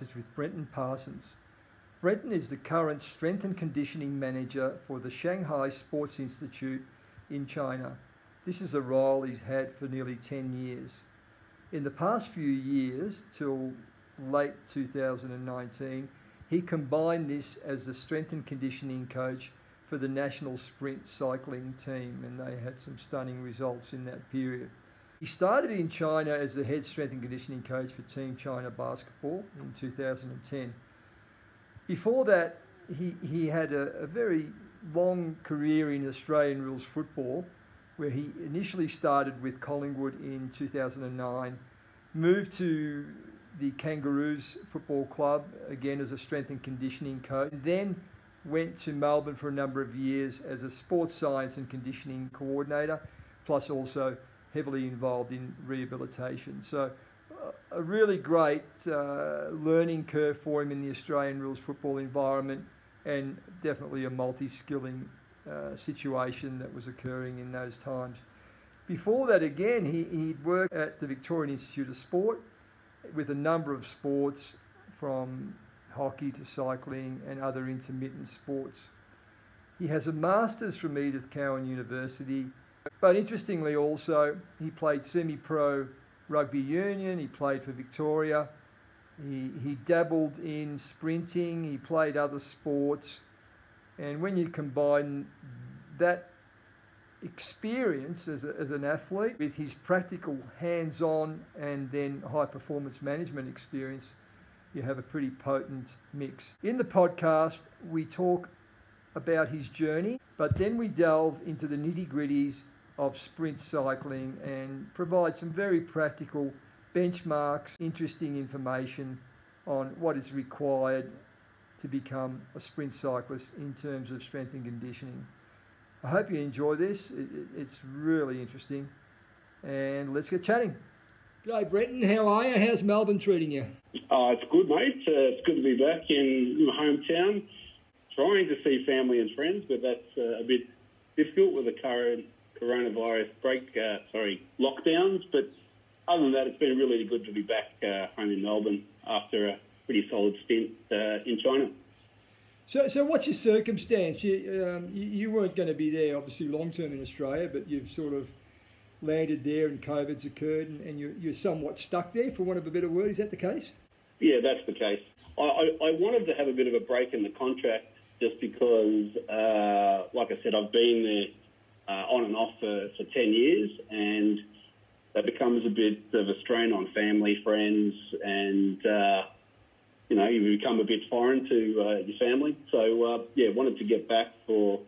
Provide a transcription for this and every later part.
is with Brenton Parsons. Brenton is the current strength and conditioning manager for the Shanghai Sports Institute in China. This is a role he's had for nearly 10 years. In the past few years, till late 2019, he combined this as the strength and conditioning coach for the national sprint cycling team, and they had some stunning results in that period. He started in China as the head strength and conditioning coach for Team China Basketball in 2010. Before that, he, he had a, a very long career in Australian rules football, where he initially started with Collingwood in 2009, moved to the Kangaroos Football Club again as a strength and conditioning coach, then went to Melbourne for a number of years as a sports science and conditioning coordinator, plus also heavily involved in rehabilitation. So a really great uh, learning curve for him in the Australian rules football environment and definitely a multi-skilling uh, situation that was occurring in those times. Before that, again, he, he'd worked at the Victorian Institute of Sport with a number of sports from hockey to cycling and other intermittent sports. He has a master's from Edith Cowan University, but interestingly also, he played semi-pro rugby union, he played for Victoria, he, he dabbled in sprinting, he played other sports, and when you combine that experience as, a, as an athlete with his practical hands on and then high performance management experience, you have a pretty potent mix. In the podcast, we talk about his journey, but then we delve into the nitty gritties of sprint cycling and provide some very practical benchmarks, interesting information on what is required to become a sprint cyclist in terms of strength and conditioning. I hope you enjoy this. it's really interesting. And let's get chatting. G'day, Brenton. How are you? How's Melbourne treating you? Oh, it's good, mate. Uh, it's good to be back in my hometown. Trying to see family and friends, but that's uh, a bit difficult with the current coronavirus break, uh, sorry, lockdowns. But other than that, it's been really good to be back uh, home in Melbourne after a pretty solid stint uh, in China. So, so what's your circumstance? You, um, you, you, weren't going to be there, obviously, long term in Australia, but you've sort of landed there and COVID's occurred and, and you're, you're, somewhat stuck there, for want of a better word. Is that the case? Yeah, that's the case. I, I, I wanted to have a bit of a break in the contract just because, uh, like I said, I've been there uh, on and off for, for 10 years, and that becomes a bit of a strain on family, friends, and uh, you know you become a bit foreign to uh, your family. So uh, yeah, wanted to get back for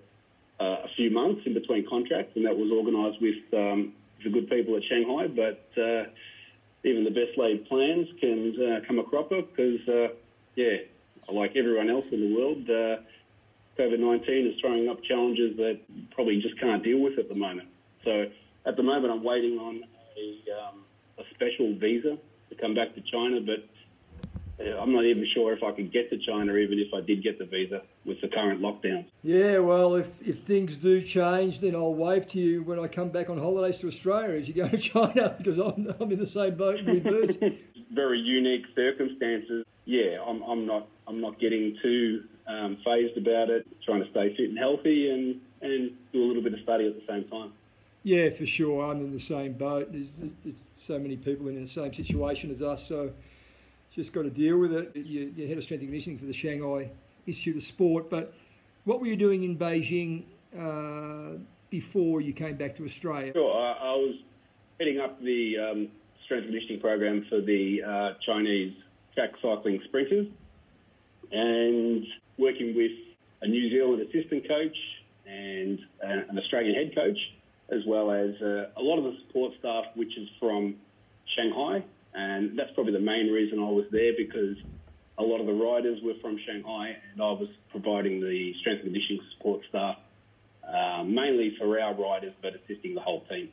uh, a few months in between contracts, and that was organised with um, the good people at Shanghai. But uh, even the best laid plans can come a cropper because yeah, like everyone else in the world COVID 19 is throwing up challenges that probably just can't deal with at the moment. So at the moment, I'm waiting on a, um, a special visa to come back to China, but uh, I'm not even sure if I could get to China, even if I did get the visa with the current lockdowns. Yeah, well, if, if things do change, then I'll wave to you when I come back on holidays to Australia as you go to China because I'm, I'm in the same boat in reverse. Very unique circumstances. Yeah, I'm, I'm not I'm not getting too um, fazed about it, trying to stay fit and healthy and, and do a little bit of study at the same time. Yeah, for sure. I'm in the same boat. There's, there's so many people in the same situation as us, so just got to deal with it. You, you're head of strength and conditioning for the Shanghai Institute of Sport, but what were you doing in Beijing uh, before you came back to Australia? Sure, I, I was heading up the um, strength and conditioning program for the uh, Chinese track cycling sprinters and working with a New Zealand assistant coach and uh, an Australian head coach, as well as uh, a lot of the support staff, which is from Shanghai. And that's probably the main reason I was there because a lot of the riders were from Shanghai and I was providing the strength and conditioning support staff, uh, mainly for our riders, but assisting the whole team.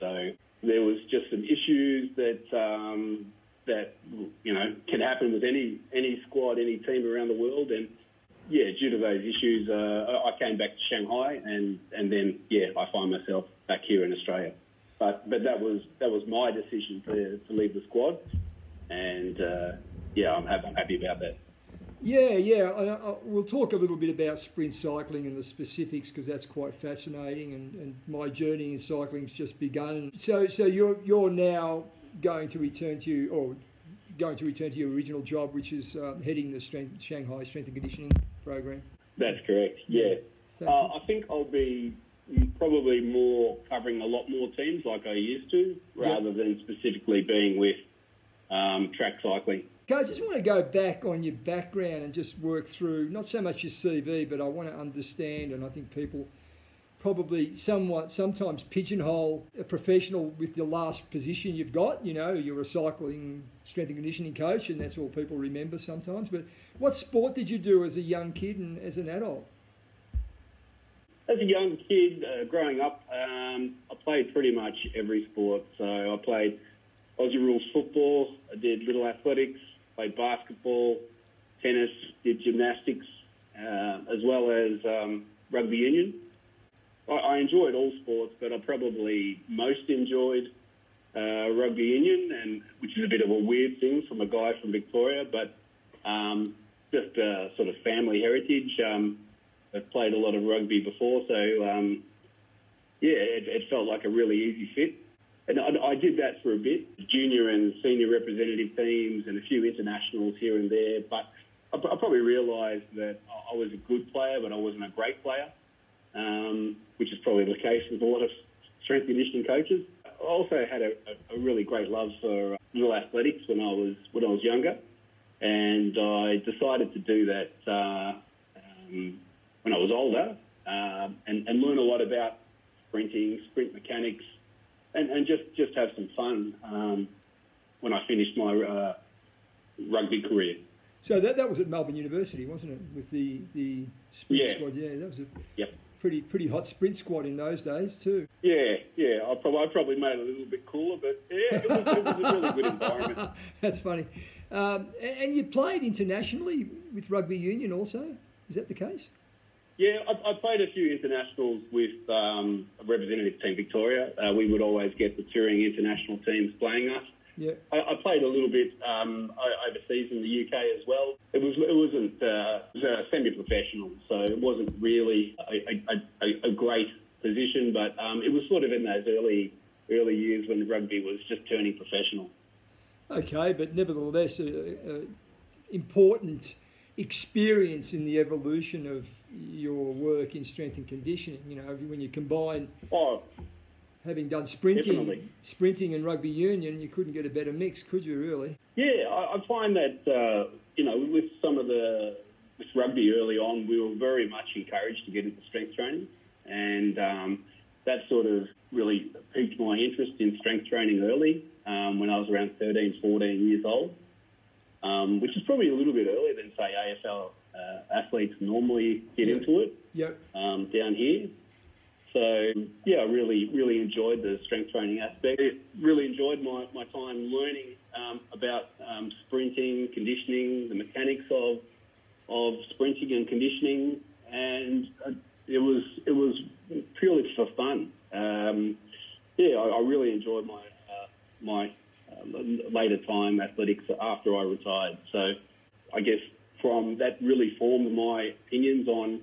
So there was just some issues that um, that you know can happen with any any squad, any team around the world. And yeah, due to those issues, uh, I came back to Shanghai, and and then yeah, I find myself back here in Australia. But but that was that was my decision to, to leave the squad, and uh, yeah, I'm happy, I'm happy about that. Yeah, yeah. I, I, we'll talk a little bit about sprint cycling and the specifics because that's quite fascinating. And, and my journey in cycling's just begun. So, so you're you're now going to return to or going to return to your original job, which is uh, heading the strength, Shanghai Strength and Conditioning program. That's correct. Yeah, uh, I think I'll be probably more covering a lot more teams like I used to, rather yep. than specifically being with um, track cycling. Okay, I just want to go back on your background and just work through not so much your CV, but I want to understand, and I think people probably somewhat sometimes pigeonhole a professional with the last position you've got. You know, you're a cycling strength and conditioning coach, and that's all people remember sometimes. But what sport did you do as a young kid and as an adult? As a young kid, uh, growing up, um, I played pretty much every sport. So I played Aussie rules football, I did little athletics, played basketball, tennis, did gymnastics, uh, as well as um, rugby union. I, I, enjoyed all sports, but I probably most enjoyed uh, rugby union, and which is a bit of a weird thing from a guy from Victoria, but um, just a sort of family heritage. Um, I've played a lot of rugby before, so um, yeah, it, it, felt like a really easy fit. And I, I, did that for a bit, junior and senior representative teams and a few internationals here and there. But I, I probably realised that I was a good player, but I wasn't a great player, um, which is probably the case with a lot of strength conditioning coaches. I also had a, a really great love for little athletics when I was when I was younger, and I decided to do that uh, um, when I was older, um, and, and learn a lot about sprinting, sprint mechanics, and, and just, just have some fun um, when I finished my uh, rugby career. So that, that was at Melbourne University, wasn't it? With the, the sprint yeah. squad, yeah, that was a yep. Pretty pretty hot sprint squad in those days too. Yeah, yeah, I probably, I probably made it a little bit cooler, but yeah, it was, it was a really good environment. That's funny. Um, and you played internationally with rugby union also. Is that the case? Yeah, I, I played a few internationals with um, a representative team Victoria. Uh, we would always get the touring international teams playing us. Yeah. I, I played a little bit um, overseas in the UK as well. It was it wasn't uh, was a semi-professional, so it wasn't really a, a, a, great position, but um, it was sort of in those early early years when rugby was just turning professional. Okay, but nevertheless, important experience in the evolution of your work in strength and conditioning. You know, when you combine oh, having done sprinting, definitely. sprinting and rugby union, you couldn't get a better mix, could you? Really? Yeah, I, I find that uh, you know with some of the with rugby early on, we were very much encouraged to get into strength training, and um, that sort of really piqued my interest in strength training early um, when I was around 13, 14 years old um, which is probably a little bit earlier than say AFL uh, athletes normally get yep. into it yep. um, down here. So yeah, I really really enjoyed the strength training aspect. Really enjoyed my, my time learning um, about um, sprinting, conditioning, the mechanics of of sprinting and conditioning, and uh, it was it was purely for fun. Um, yeah, I, I, really enjoyed my uh, my later time athletics after I retired. So I guess from that really formed my opinions on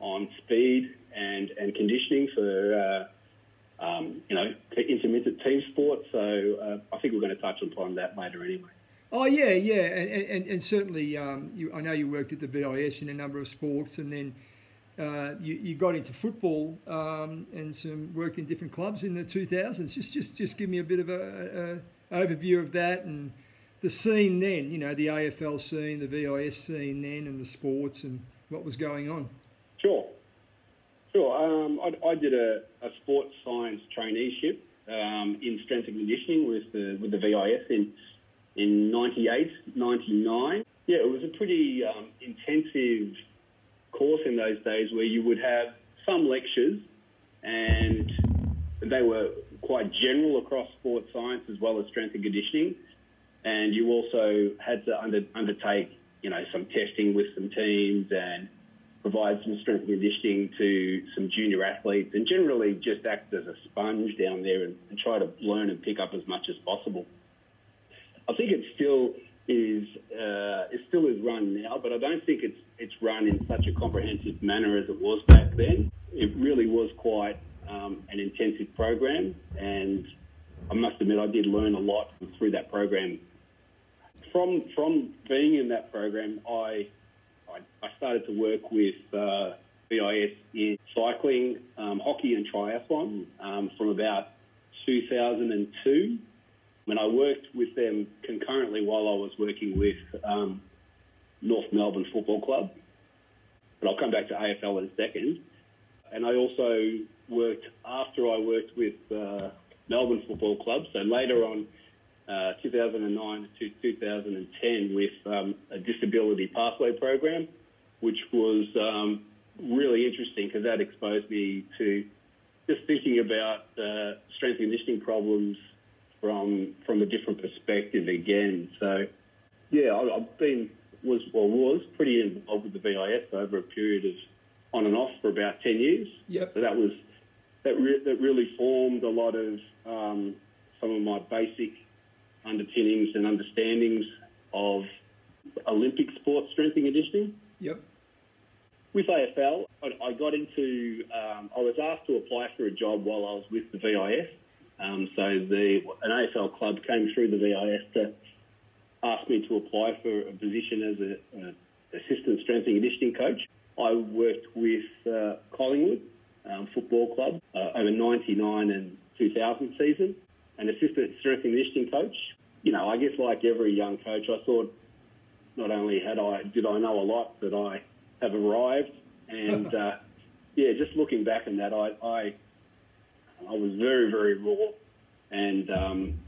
on speed and and conditioning for uh, um, you know intermittent team sport. So uh, I think we're going to touch upon that later anyway. Oh yeah, yeah, and and, and certainly um, you, I know you worked at the VIS in a number of sports, and then. Uh, you, you, got into football um, and some worked in different clubs in the 2000s. Just, just, just give me a bit of a, a overview of that and the scene then, you know, the AFL scene, the VIS scene then, and the sports and what was going on? Sure. Sure. Um, I, I, did a, a, sports science traineeship um, in strength and conditioning with the, with the VIS in, in 98, 99. Yeah, it was a pretty um, intensive course in those days where you would have some lectures and they were quite general across sports science as well as strength and conditioning. And you also had to under, undertake, you know, some testing with some teams and provide some strength conditioning to some junior athletes and generally just act as a sponge down there and, and try to learn and pick up as much as possible. I think it's still is uh, it still is run now, but I don't think it's it's run in such a comprehensive manner as it was back then. It really was quite um, an intensive program, and I must admit I did learn a lot through that program. From from being in that program, I I, started to work with uh, VIS in cycling, um, hockey, and triathlon um, from about 2002 when I worked with them concurrently while I was working with um, North Melbourne Football Club. But I'll come back to AFL in a second. And I also worked after I worked with uh, Melbourne Football Club. So later on, uh, 2009 to 2010, with um, a disability pathway program, which was um, really interesting because that exposed me to just thinking about uh, strength and conditioning problems from from a different perspective again. So, yeah, I, have been was well was pretty involved with the VIS over a period of on and off for about ten years. Yep. So that was that re- that really formed a lot of um, some of my basic underpinnings and understandings of Olympic sports strength and conditioning. Yep. With AFL, I, got into. Um, I was asked to apply for a job while I was with the VIS um, so the an AFL club came through the VIS to ask me to apply for a position as an assistant strength and conditioning coach. I worked with uh, Collingwood um, Football Club uh, over 99 and 2000 season, an assistant strength and conditioning coach. You know, I guess like every young coach, I thought not only had I did I know a lot, that I have arrived, and uh, yeah, just looking back on that, I, I I was very, very raw, and um,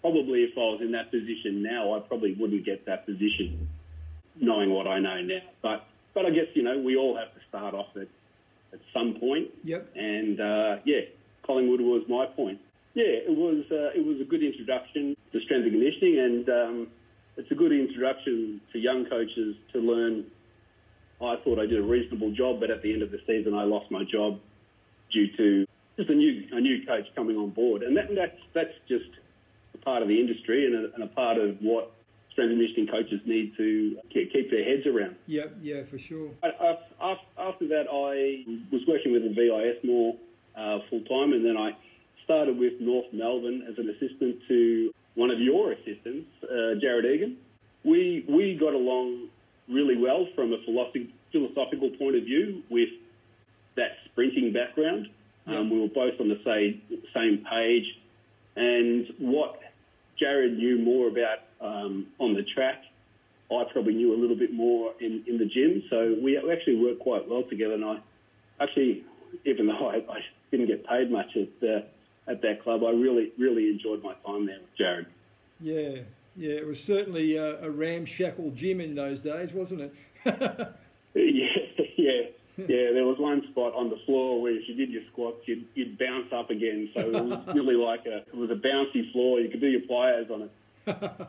probably if I was in that position now, I probably wouldn't get that position, knowing what I know now. But but I guess you know we all have to start off at at some point. Yep. And uh, yeah, Collingwood was my point. Yeah, it was uh, it was a good introduction to strength and conditioning, and um, it's a good introduction to young coaches to learn. I thought I did a reasonable job, but at the end of the season, I lost my job due to just a new a new coach coming on board, and that, that's that's just a part of the industry and a, and a part of what strength and conditioning coaches need to keep their heads around. Yeah, yeah, for sure. After that, I was working with the VIS more uh, full time, and then I started with North Melbourne as an assistant to one of your assistants, uh, Jared Egan. We we got along really well from a philosophical point of view with that sprinting background. Um, we were both on the same, same page. And what Jared knew more about um, on the track, I probably knew a little bit more in, in the gym. So we actually worked quite well together. And I actually, even though I, I didn't get paid much at, uh, at that club, I really, really enjoyed my time there with Jared. Yeah, yeah, it was certainly a, a ramshackle gym in those days, wasn't it? yeah, yeah yeah, there was one spot on the floor where if you did your squats, you'd, you'd bounce up again. So it was really like a it was a bouncy floor. You could do your plyos on it.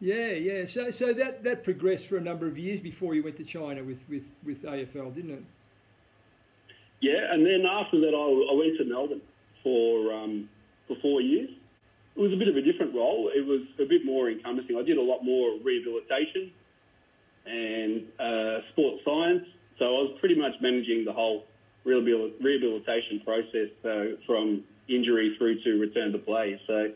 yeah, yeah. So so that that progressed for a number of years before you went to China with with with AFL, didn't it? Yeah, and then after that, I, I went to Melbourne for um, for four years. It was a bit of a different role. It was a bit more encompassing. I did a lot more rehabilitation and uh, sports science so I was pretty much managing the whole rehabilitation process so from injury through to return to play. So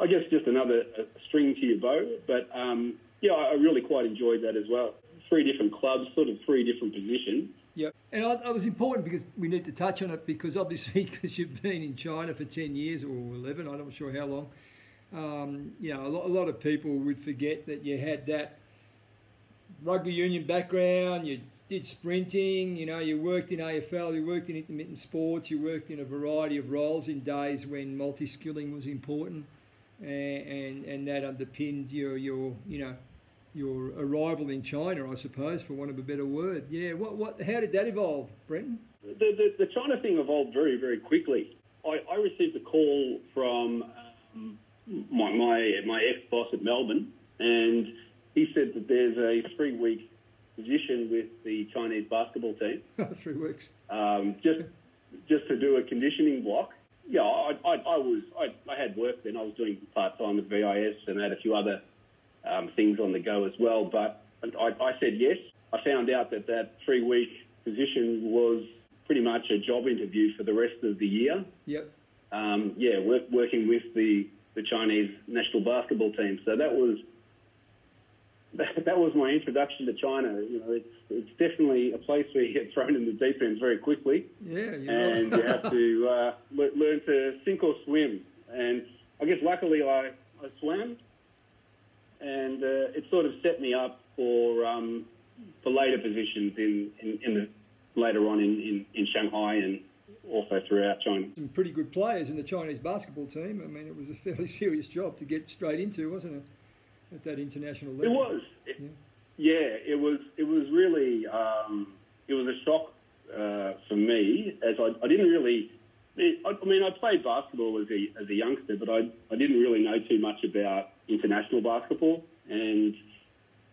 I guess just another string to your bow. But um, yeah, I really quite enjoyed that as well. Three different clubs, sort of three different positions. Yep, and I, I was important because we need to touch on it because obviously because you've been in China for ten years or eleven, I'm not sure how long. Um, you know, a lot, a lot of people would forget that you had that rugby union background. You did sprinting, you know, you worked in AFL, you worked in intermittent sports, you worked in a variety of roles in days when multi-skilling was important, and, and, and that underpinned your, your, you know, your arrival in China, I suppose, for want of a better word. Yeah, what, what, how did that evolve, Brenton? The, the, the China thing evolved very, very quickly. I, I received a call from um, my, my, my ex-boss at Melbourne, and he said that there's a three-week position with the Chinese basketball team. Three weeks. Um, just just to do a conditioning block. Yeah, I, I, I was I, I, had work then. I was doing part time with VIS and I had a few other um, things on the go as well. But I, I said yes. I found out that that three week position was pretty much a job interview for the rest of the year. Yep. Um, yeah, work, working with the, the Chinese national basketball team. So that was that, that was my introduction to China. You know, it's it's definitely a place where you get thrown in the deep end very quickly. Yeah, and you have to uh, learn to sink or swim. And I guess luckily I, I swam, and uh, it sort of set me up for um, for later positions in, in, in the later on in, in, in Shanghai and also throughout China. Some pretty good players in the Chinese basketball team. I mean, it was a fairly serious job to get straight into, wasn't it? At that international level. It was. It, yeah. yeah. it was. It was really. Um, it was a shock uh, for me as I, I didn't really. I, I mean, I played basketball as a as a youngster, but I I didn't really know too much about international basketball, and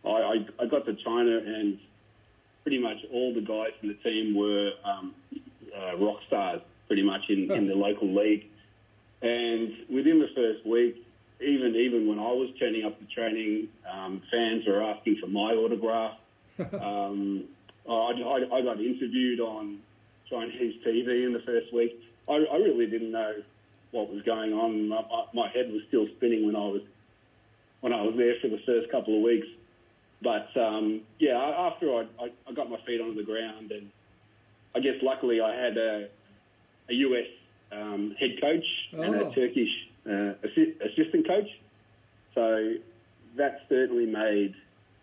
I, I, I got to China and pretty much all the guys in the team were um, uh, rock stars, pretty much in, in the local league. And within the first week, even even when I was turning up to training, um, fans were asking for my autograph. um, I, I, I, got interviewed on Chinese TV in the first week. I, I really didn't know what was going on. My, my, head was still spinning when I was when I was there for the first couple of weeks. But um, yeah, after I, I, I, got my feet on the ground, and I guess luckily I had a, a US um, head coach oh. and a oh. Turkish uh, assi- assistant coach. So that certainly made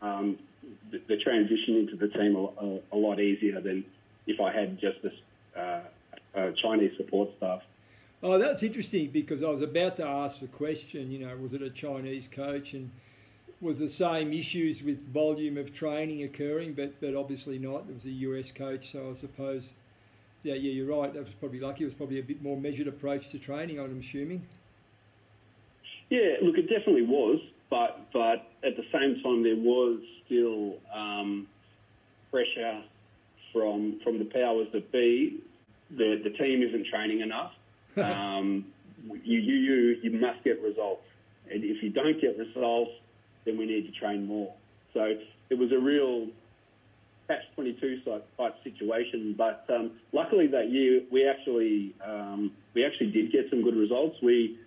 um, the, the, transition into the team a, a, lot easier than if I had just this uh, Chinese support staff. Oh, that's interesting because I was about to ask the question. You know, was it a Chinese coach and was the same issues with volume of training occurring, but but obviously not. It was a US coach, so I suppose, yeah, yeah, you're right. That was probably lucky. It was probably a bit more measured approach to training. I'm assuming. Yeah, look, it definitely was, but but at the same time, there was still um, pressure from from the powers that be. The the team isn't training enough. Um, you, you you you must get results, and if you don't get results, then we need to train more. So it was a real catch 22 type situation. But um, luckily that year we actually um, we actually did get some good results. We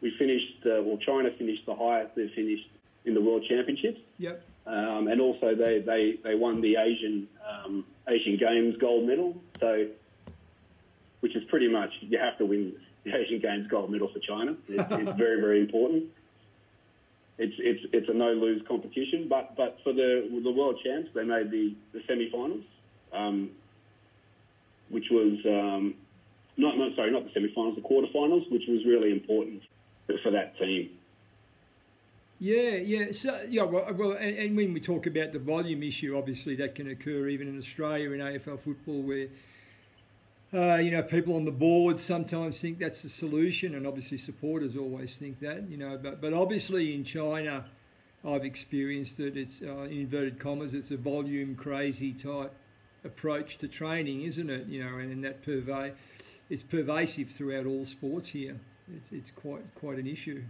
we finished uh, well China finished the highest they finished in the World Championships. Yep. Um, and also they, they, they won the Asian um, Asian Games gold medal. So which is pretty much you have to win the Asian Games gold medal for China. It's, it's very very important it's it's it's a no lose competition. But but for the the world champs, they made the the semi-finals, um, which was um, not not sorry not the semi-finals, the quarter finals, which was really important for that team. Yeah, yeah. So yeah, well, well and, and when we talk about the volume issue, obviously that can occur even in Australia in AFL football, where uh, you know, people on the board sometimes think that's the solution, and obviously supporters always think that. You know, but but obviously in China, I've experienced it. It's uh, in inverted commas, it's a volume crazy type approach to training, isn't it? You know, and, and that pervade, it's pervasive throughout all sports here. It's it's quite quite an issue.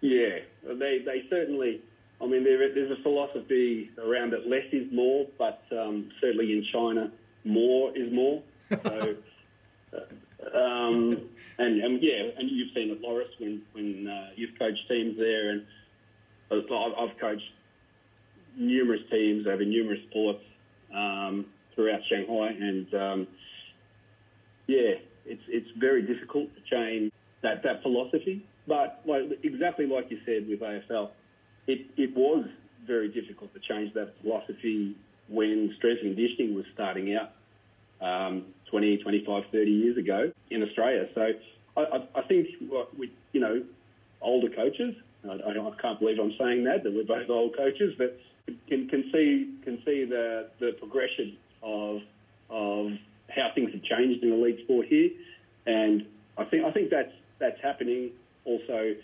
Yeah, they they certainly. I mean, there, there's a philosophy around that Less is more, but um, certainly in China, more is more. So, uh, um, and, and yeah, and you've seen it, Loris, when when uh, you've coached teams there, and I've coached numerous teams over numerous sports um, throughout Shanghai, and um, yeah, it's it's very difficult to change that that philosophy. But like exactly like you said with AFL, it it was very difficult to change that philosophy when strength and conditioning was starting out um, 20, 25, 30 years ago in Australia. So I, I, think we, you know, older coaches. I, I, can't believe I'm saying that that we're both old coaches, but can, can see can see the the progression of of how things have changed in elite sport here, and I think I think that's that's happening also.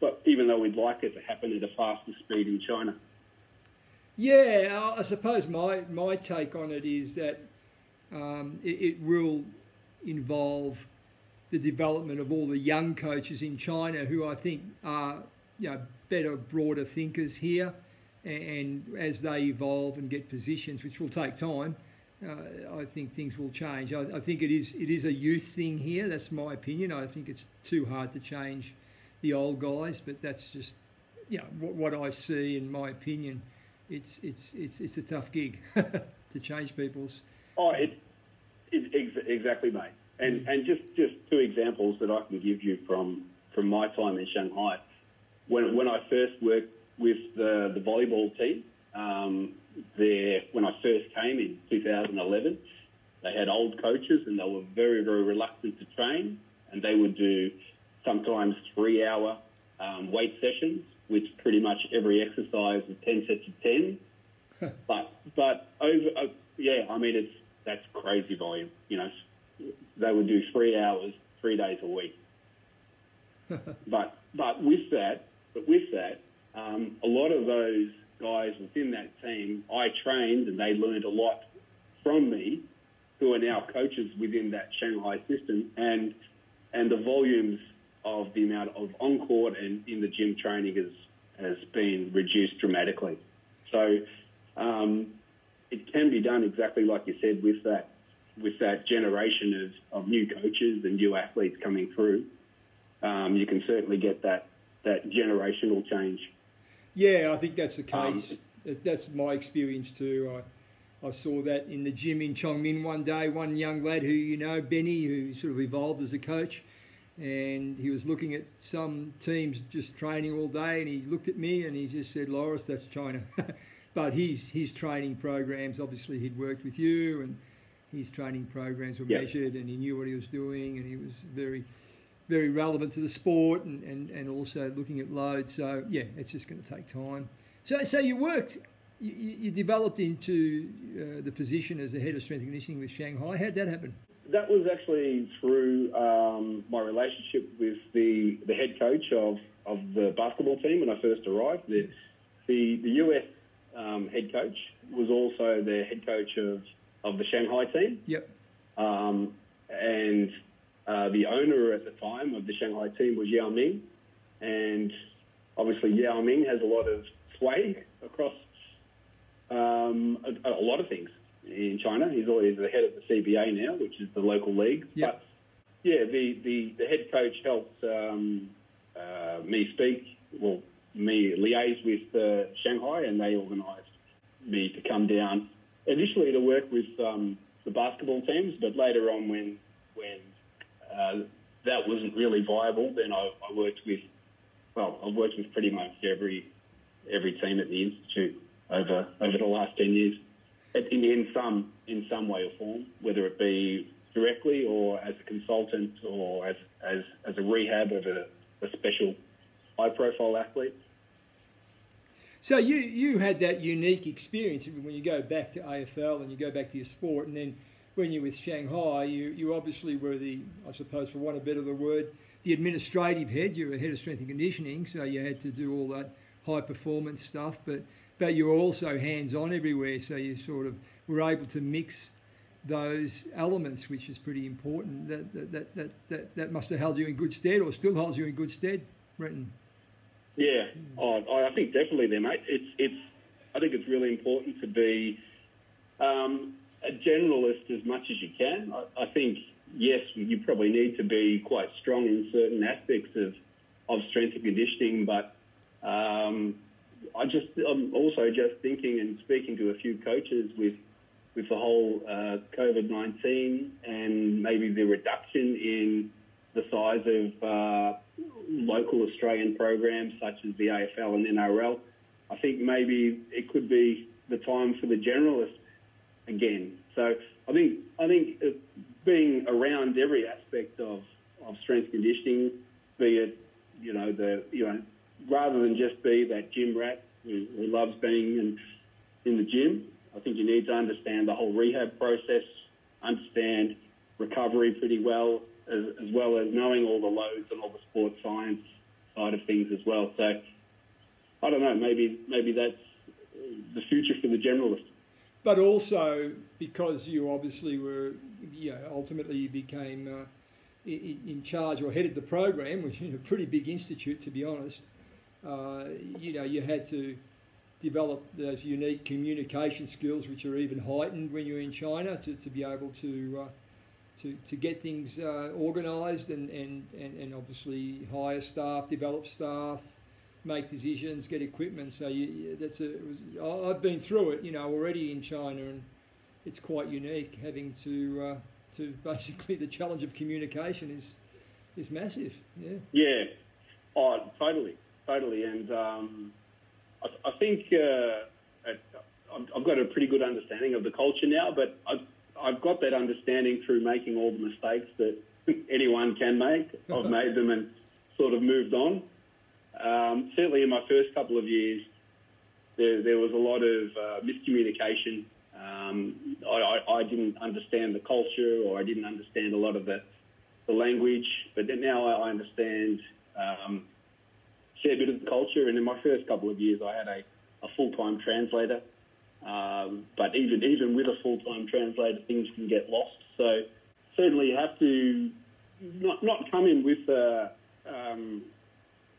But even though we'd like it to happen at a faster speed in China. Yeah, I suppose my my take on it is that um, it, it, will involve the development of all the young coaches in China who I think are you know, better, broader thinkers here, and, as they evolve and get positions, which will take time, uh, I think things will change. I, I, think it is it is a youth thing here. That's my opinion. I think it's too hard to change the old guys, but that's just you know what, what I see in my opinion. It's it's it's it's a tough gig to change people's. Oh, it, it ex- exactly, mate. And and just just two examples that I can give you from from my time in Shanghai. When when I first worked with the the volleyball team. Um, there when I first came in 2011. They had old coaches and they were very, very reluctant to train, and they would do sometimes three-hour um, weight sessions, which pretty much every exercise is 10 sets of 10. but but over uh, yeah, I mean it's that's crazy volume. You know, they would do three hours, three days a week. but but with that, but with that, um, a lot of those guys within that team I trained and they learned a lot from me, who are now coaches within that Shanghai system, and and the volumes of the amount of on court and in the gym training has has been reduced dramatically. So um, it can be done exactly like you said with that with that generation of, of new coaches and new athletes coming through. Um, you can certainly get that that generational change. Yeah, I think that's the um, case. Um, that's my experience too. I, I saw that in the gym in Chongming one day. One young lad who you know, Benny, who sort of evolved as a coach, and he was looking at some teams just training all day, and he looked at me and he just said, "Loris, that's China." but his his training programs, obviously, he'd worked with you, and his training programs were yep. measured, and he knew what he was doing, and he was very very relevant to the sport and, and, and also looking at loads. So, yeah, it's just going to take time. So, so you worked, you, you developed into uh, the position as the head of strength and conditioning with Shanghai. How'd that happen? That was actually through um, my relationship with the, the head coach of, of the basketball team when I first arrived. The, the, the US um, head coach was also the head coach of, of the Shanghai team. Yep. Um, and uh, the owner at the time of the Shanghai team was Yao Ming, and obviously Yao Ming has a lot of sway across um, a, a, lot of things in China. He's always the head of the CBA now, which is the local league. Yep. But yeah, the, the, the head coach helped um, uh, me speak, well, me liaise with uh, Shanghai, and they organised me to come down initially to work with um, the basketball teams, but later on when when uh, that wasn't really viable, then I, I, worked with, well, I've worked with pretty much every every team at the institute over over the last ten years, in, in some in some way or form, whether it be directly or as a consultant or as as, as a rehab of a, a special high profile athlete. So you you had that unique experience when you go back to AFL and you go back to your sport, and then when you're with Shanghai, you, you obviously were the, I suppose, for want of a better the word, the administrative head. You were head of strength and conditioning, so you had to do all that high performance stuff. But but you were also hands on everywhere, so you sort of were able to mix those elements, which is pretty important. That that that that, that, that must have held you in good stead, or still holds you in good stead, Brenton. Yeah, oh, I think definitely there, mate. It's it's. I think it's really important to be. Um, a generalist as much as you can. I, I, think, yes, you probably need to be quite strong in certain aspects of, of strength and conditioning, but um, I just, I'm also just thinking and speaking to a few coaches with, with the whole uh, COVID 19 and maybe the reduction in the size of uh, local Australian programs such as the AFL and NRL. I think maybe it could be the time for the generalist again. So I think I think being around every aspect of, of strength conditioning, be it you know the you know rather than just be that gym rat who, who loves being in, in the gym, I think you need to understand the whole rehab process, understand recovery pretty well, as, as well as knowing all the loads and all the sports science side of things as well. So I don't know, maybe maybe that's the future for the generalist but also because you obviously were, you know, ultimately you became uh, in, charge or headed the program, which is a pretty big institute to be honest. uh, you know, you had to develop those unique communication skills, which are even heightened when you're in China, to, to be able to uh, to, to get things uh, organised and, and, and, and obviously hire staff, develop staff, make decisions, get equipment. So you, that's a. Was, I've been through it, you know, already in China, and it's quite unique having to uh, to basically the challenge of communication is is massive. Yeah. Yeah. Oh, totally, totally, and um, I, I, think uh, I've got a pretty good understanding of the culture now, but I've, I've got that understanding through making all the mistakes that anyone can make. I've made them and sort of moved on. Um, certainly, in my first couple of years, there, there was a lot of uh, miscommunication. Um, I, I, I, didn't understand the culture, or I didn't understand a lot of the, the language. But now I understand um, a fair bit of the culture. And in my first couple of years, I had a, a full-time translator. Um, but even even with a full-time translator, things can get lost. So certainly you have to not not come in with a, um,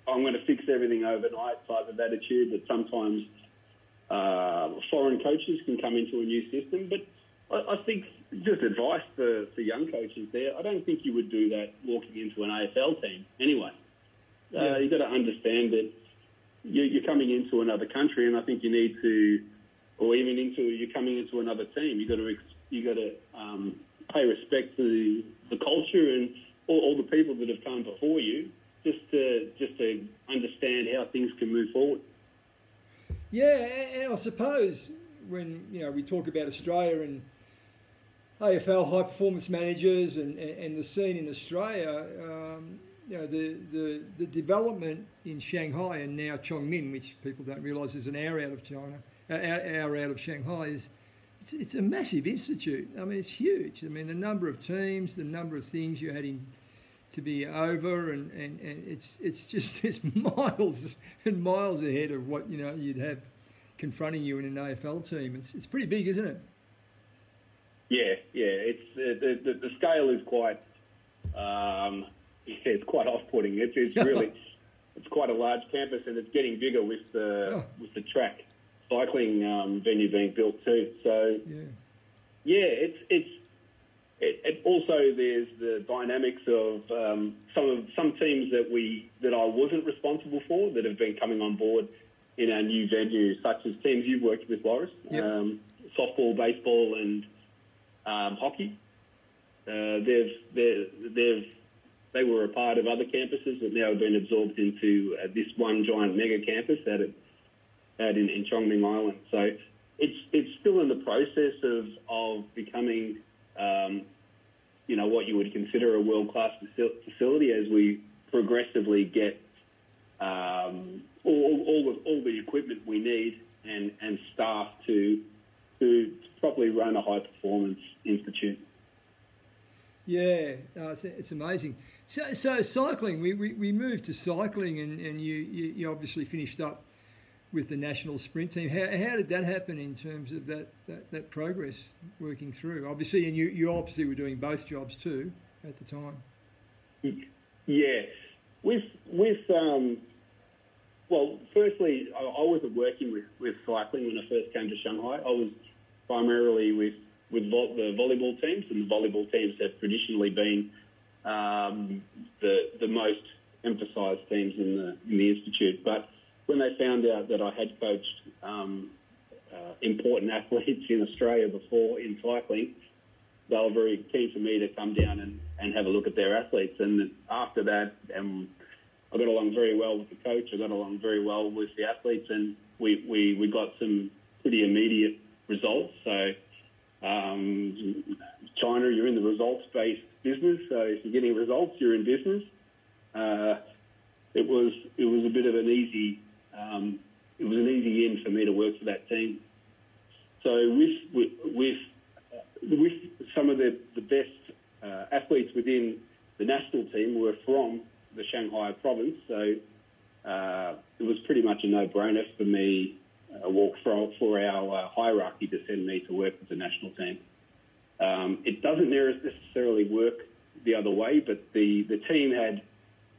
I'm going to fix everything overnight type of attitude that sometimes uh, foreign coaches can come into a new system. But I, I think just advice for, for young coaches there, I don't think you would do that walking into an AFL team anyway. Uh, yeah. You've got to understand that you're coming into another country, and I think you need to, or even into you're coming into another team. You've got to you got to um, pay respect to the culture and all, all the people that have come before you just to just to understand how things can move forward. Yeah, and I suppose when you know we talk about Australia and AFL high performance managers and, and the scene in Australia, um, you know the, the the development in Shanghai and now Chongming, which people don't realise is an hour out of China, hour out of Shanghai, is it's, it's a massive institute. I mean, it's huge. I mean, the number of teams, the number of things you had in to be over, and, and, and it's it's just it's miles and miles ahead of what you know you'd have confronting you in an AFL team. It's it's pretty big, isn't it? Yeah, yeah. It's uh, the, the, the scale is quite um, yeah, it's quite off-putting. It's it's really it's quite a large campus, and it's getting bigger with the oh. with the track cycling um, venue being built too. So yeah, yeah, it's it's it, it also there's the dynamics of um, some of some teams that we that I wasn't responsible for that have been coming on board in our new venue, such as teams you've worked with, Loris, yep. um, softball, baseball, and um, hockey. Uh, they've they've they were a part of other campuses that now have been absorbed into uh, this one giant mega campus out at out in, in Chongming Island. So it's it's still in the process of of becoming um, you know, what you would consider a world-class facility as we progressively get um, all, all, the, all the equipment we need and, and staff to, to properly run a high-performance institute. Yeah, no, it's, it's amazing. So, so cycling, we, we, we moved to cycling, and, and you, you, you obviously finished up with the national sprint team. How, how did that happen in terms of that, that, that progress working through? Obviously, and you, you obviously were doing both jobs too at the time. Yeah, with with um, well, firstly, I, I wasn't working with, with cycling when I first came to Shanghai. I was primarily with with vo- the volleyball teams, and the volleyball teams have traditionally been um, the the most emphasised teams in the in the institute, but when they found out that I had coached um, uh, important athletes in Australia before in cycling, they were very keen for me to come down and, and have a look at their athletes. And after that, um, I got along very well with the coach. I got along very well with the athletes, and we, we, we got some pretty immediate results. So, um, China, you're in the results-based business. So if you're getting results, you're in business. Uh, it was it was a bit of an easy um, it was an easy in for me to work for that team. So with with with some of the the best uh, athletes within the national team were from the Shanghai province, so uh, it was pretty much a no-brainer for me uh, walk for, for our uh, hierarchy to send me to work with the national team. Um, it doesn't necessarily work the other way, but the, the team had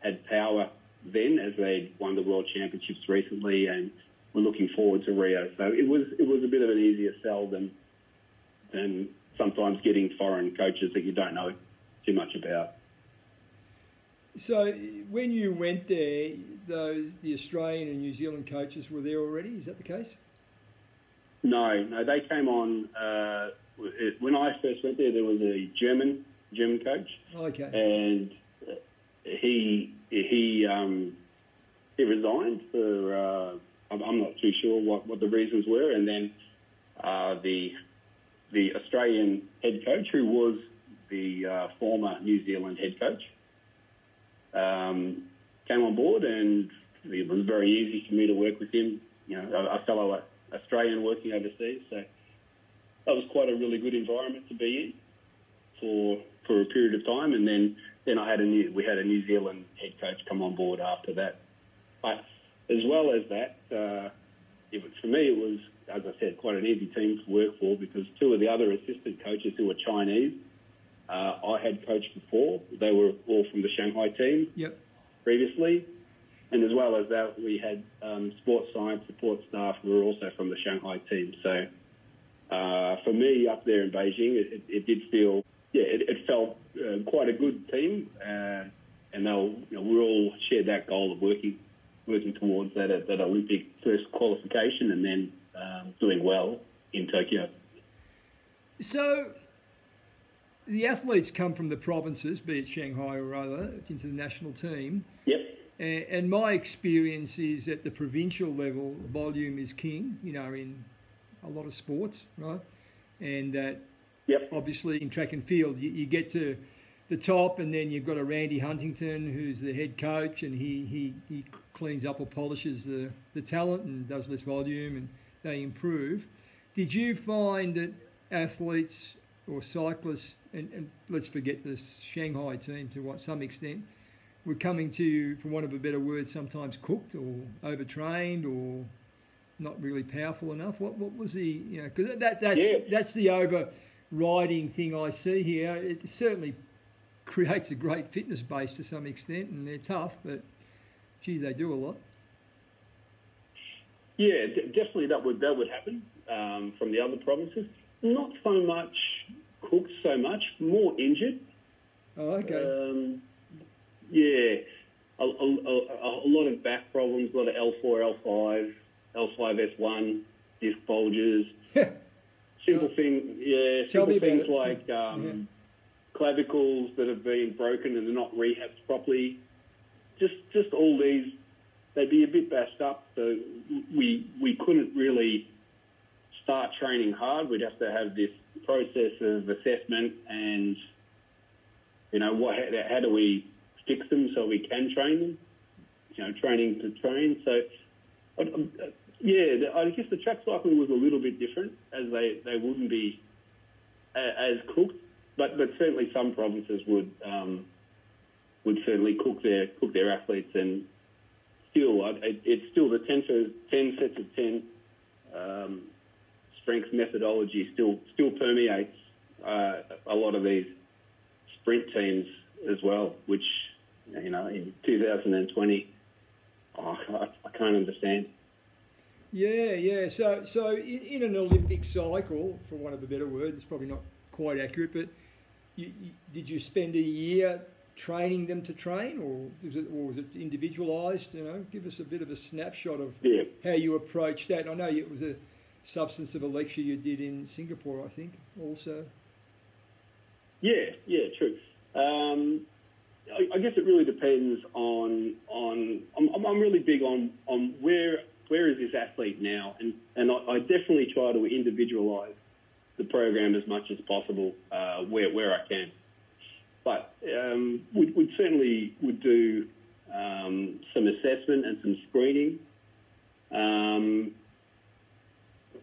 had power then, as they won the World Championships recently, and we're looking forward to Rio. So it was it was a bit of an easier sell than than sometimes getting foreign coaches that you don't know too much about. So when you went there, those the Australian and New Zealand coaches were there already. Is that the case? No, no, they came on uh, when I first went there. There was a German German coach. Okay. And he he um, he resigned for uh, I'm, not too sure what, what the reasons were, and then uh, the the Australian head coach, who was the uh, former New Zealand head coach, um, came on board, and it was very easy for me to work with him. You know, a, a fellow Australian working overseas, so that was quite a really good environment to be in for for a period of time, and then then I had a new we had a New Zealand head coach come on board after that. But as well as that, uh, it, for me it was as I said quite an easy team to work for because two of the other assistant coaches who were Chinese uh, I had coached before. They were all from the Shanghai team yep. previously. And as well as that, we had um, sports science support staff who were also from the Shanghai team. So uh, for me, up there in Beijing, it, it, it did feel, yeah, it, it felt uh, quite a good team. Uh, and they'll, you know, we all shared that goal of working working towards that, that Olympic first qualification and then um, doing well in Tokyo. So the athletes come from the provinces, be it Shanghai or other, into the national team. Yep. And, my experience is at the provincial level, volume is king, you know, in a lot of sports, right? And that yep. obviously in track and field, you, you get to the top, and then you've got a Randy Huntington who's the head coach, and he, he, he cleans up or polishes the, the talent and does less volume, and they improve. Did you find that athletes or cyclists, and, and let's forget the Shanghai team to what some extent, were coming to, for want of a better word, sometimes cooked or overtrained or not really powerful enough. What what was the you know because that that's yeah. that's the overriding thing I see here. It certainly creates a great fitness base to some extent, and they're tough, but gee, they do a lot. Yeah, d- definitely that would that would happen um, from the other provinces. Not so much cooked so much, more injured. Oh, okay. Um, yeah, a, a, a, a, lot of back problems, a lot of L4, L5, L5S1, disc bulges. simple so, things, yeah, simple things like um, yeah. clavicles that have been broken and they're not rehabbed properly. Just, just all these, they'd be a bit bashed up. So we, we couldn't really start training hard. We'd have to have this process of assessment and, you know, what, how do we fix them so we can train them? You know, training to train. So, yeah, I guess the track cycling was a little bit different, as they, they wouldn't be as cooked, but but certainly some provinces would um, would certainly cook their cook their athletes, and still, it, it's still the 10, for, 10 sets of ten um, strength methodology still still permeates uh, a lot of these sprint teams as well, which you know in 2020 oh, I, I can't understand. Yeah, yeah. So, so in, in, an Olympic cycle, for want of a better word, it's probably not quite accurate, but you, you, did you spend a year training them to train, or was it, or was it individualised? You know, give us a bit of a snapshot of yeah. how you approached that. I know it was a substance of a lecture you did in Singapore, I think, also. Yeah, yeah, true. Um, I, I, guess it really depends on on. I'm, I'm, really big on on where where is this athlete now, and and I, I definitely try to individualise the program as much as possible uh, where where I can. But um, we we certainly would do um, some assessment and some screening. Um,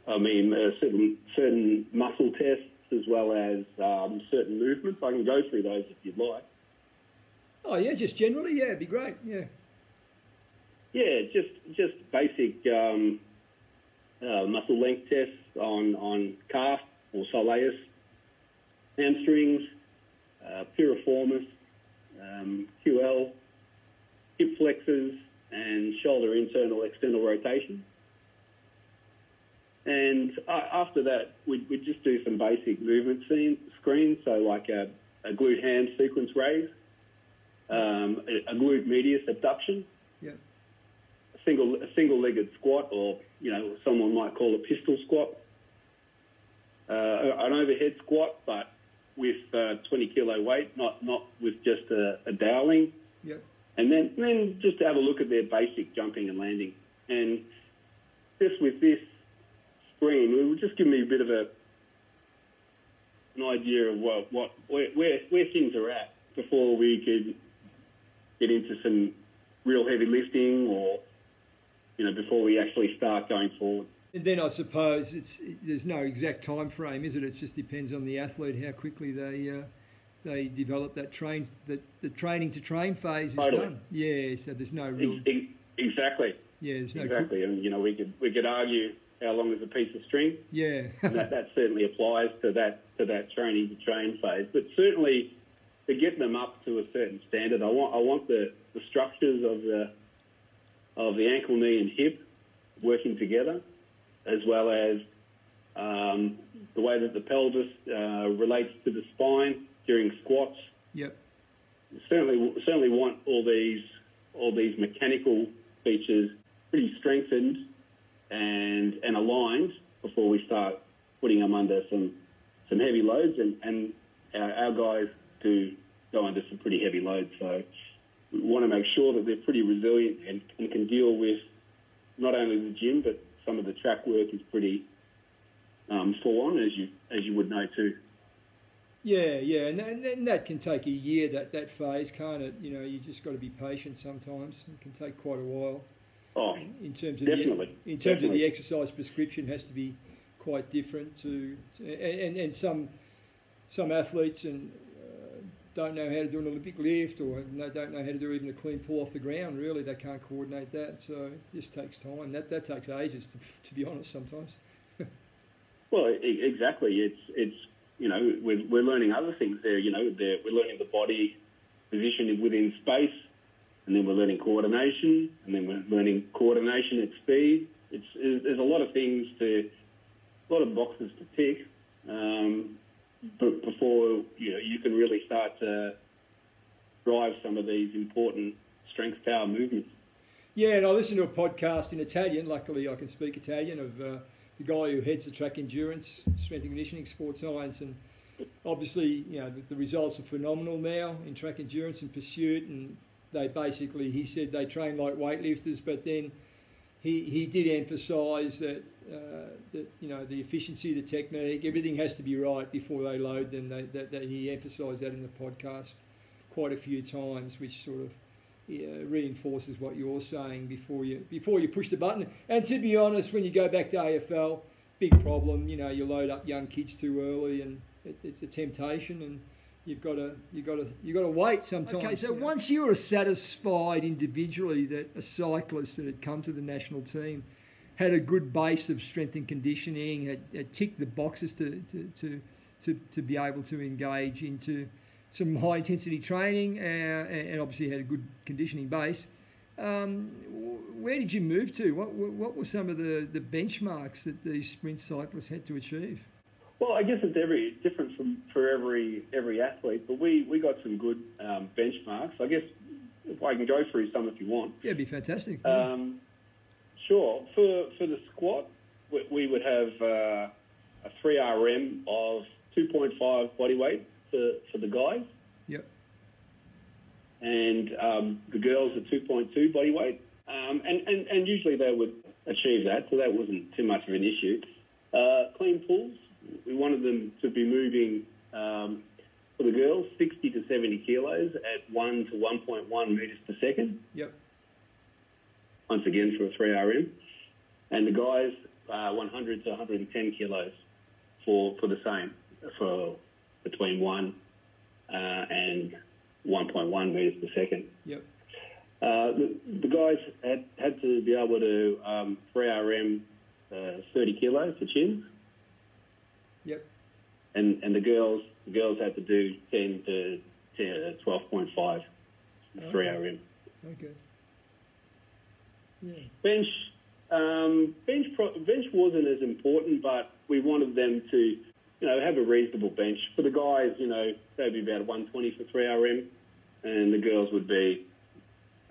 I mean, uh, certain certain muscle tests as well as um, certain movements. I can go through those if you'd like. Oh yeah, just generally, yeah, it'd be great. Yeah. Yeah, just just basic um, uh, muscle length tests on on calf or soleus, hamstrings, uh, piriformis, um, QL, hip flexors and shoulder internal external rotation. And uh, after that, we'd, we'd, just do some basic movement scene, screens, so like a, a glute ham sequence raise, um, a, a, glute medius abduction, single a single-legged squat, or you know someone might call a pistol squat, uh, an overhead squat, but with uh, 20 kilo weight, not not with just a, a dowling. Yeah. And then then just to have a look at their basic jumping and landing, and just with this screen, it would just give me a bit of a an idea of what, what where, where where things are at before we could get into some real heavy lifting or you know before we actually start going forward. And then I suppose it's there's no exact time frame, is it? It just depends on the athlete how quickly they uh, they develop that train that the training to train phase is totally. done. Yeah, so there's no real exactly. Yeah, there's no exactly, and you know we could we could argue how long is a piece of string. Yeah, that, that certainly applies to that to that training to train phase, but certainly to get them up to a certain standard, I want I want the, the structures of the of the ankle, knee, and hip working together as well as um, the way that the pelvis uh, relates to the spine during squats. Yep. Certainly, certainly want all these all these mechanical features pretty strengthened and and aligned before we start putting them under some some heavy loads. And, and our, our guys do go under some pretty heavy loads. So we want to make sure that they're pretty resilient and, and can deal with not only the gym but some of the track work is pretty um, full on, as you as you would know too. Yeah, yeah, and, and, and that can take a year. That that phase, can't it? You know, you just got to be patient. Sometimes it can take quite a while. Oh, in terms of definitely. The, in terms definitely. of the exercise prescription, has to be quite different to, to and, and some some athletes and don't know how to do an Olympic lift or they don't know how to do even a clean pull off the ground. Really, they can't coordinate that. So it just takes time. That that takes ages, to, to be honest, sometimes. well, exactly. It's it's you know we're, we're learning other things there. You know, we're learning the body position within space, and then we're learning coordination, and then we're learning coordination at speed. It's, it's there's a lot of things to a lot of boxes to tick. Um, before you know you can really start to drive some of these important strength power movements. Yeah, and I listened to a podcast in Italian. Luckily, I can speak Italian of uh, the guy who heads the track endurance, strength and conditioning, sports science, and obviously, you know, the, the results are phenomenal now in track endurance and pursuit. And they basically, he said they train like weightlifters, but then he, he did emphasise that uh, that you know the efficiency, the technique, everything has to be right before they load them. They, that, that he emphasised that in the podcast quite a few times, which sort of yeah, reinforces what you're saying before you before you push the button. And to be honest, when you go back to AFL, big problem. You know, you load up young kids too early, and it, it's a temptation. And you've got to you got to you got to wait sometimes. Okay, so once you were satisfied individually that a cyclist that had come to the national team had a good base of strength and conditioning, had, had ticked the boxes to, to, to, to, to be able to engage into some high intensity training uh, and obviously had a good conditioning base. Um, where did you move to? What, what were some of the, the benchmarks that these sprint cyclists had to achieve? Well, I guess it's every different from for every every athlete, but we, we got some good um, benchmarks. I guess if I can go through some if you want. Yeah, it'd be fantastic. Um, Sure. For for the squat, we, we would have uh, a three RM of 2.5 body weight for, for the guys. Yep. And um, the girls are 2.2 body weight. Um, and, and, and usually they would achieve that, so that wasn't too much of an issue. Uh, clean pulls, we wanted them to be moving um, for the girls 60 to 70 kilos at 1 to 1.1 metres per second. Yep once again for a 3RM. And the guys, uh, 100 to 110 kilos for, for the same, for between 1 uh, and 1.1 metres per second. Yep. Uh, the, the, guys had, had to be able to um, 3RM uh, 30 kilos for chins. And, and the girls the girls had to do 10 to 10, 12.5 okay. 3RM. Okay. Yeah. Bench, um, bench, pro- bench wasn't as important, but we wanted them to, you know, have a reasonable bench. For the guys, you know, they'd be about 120 for 3RM, and the girls would be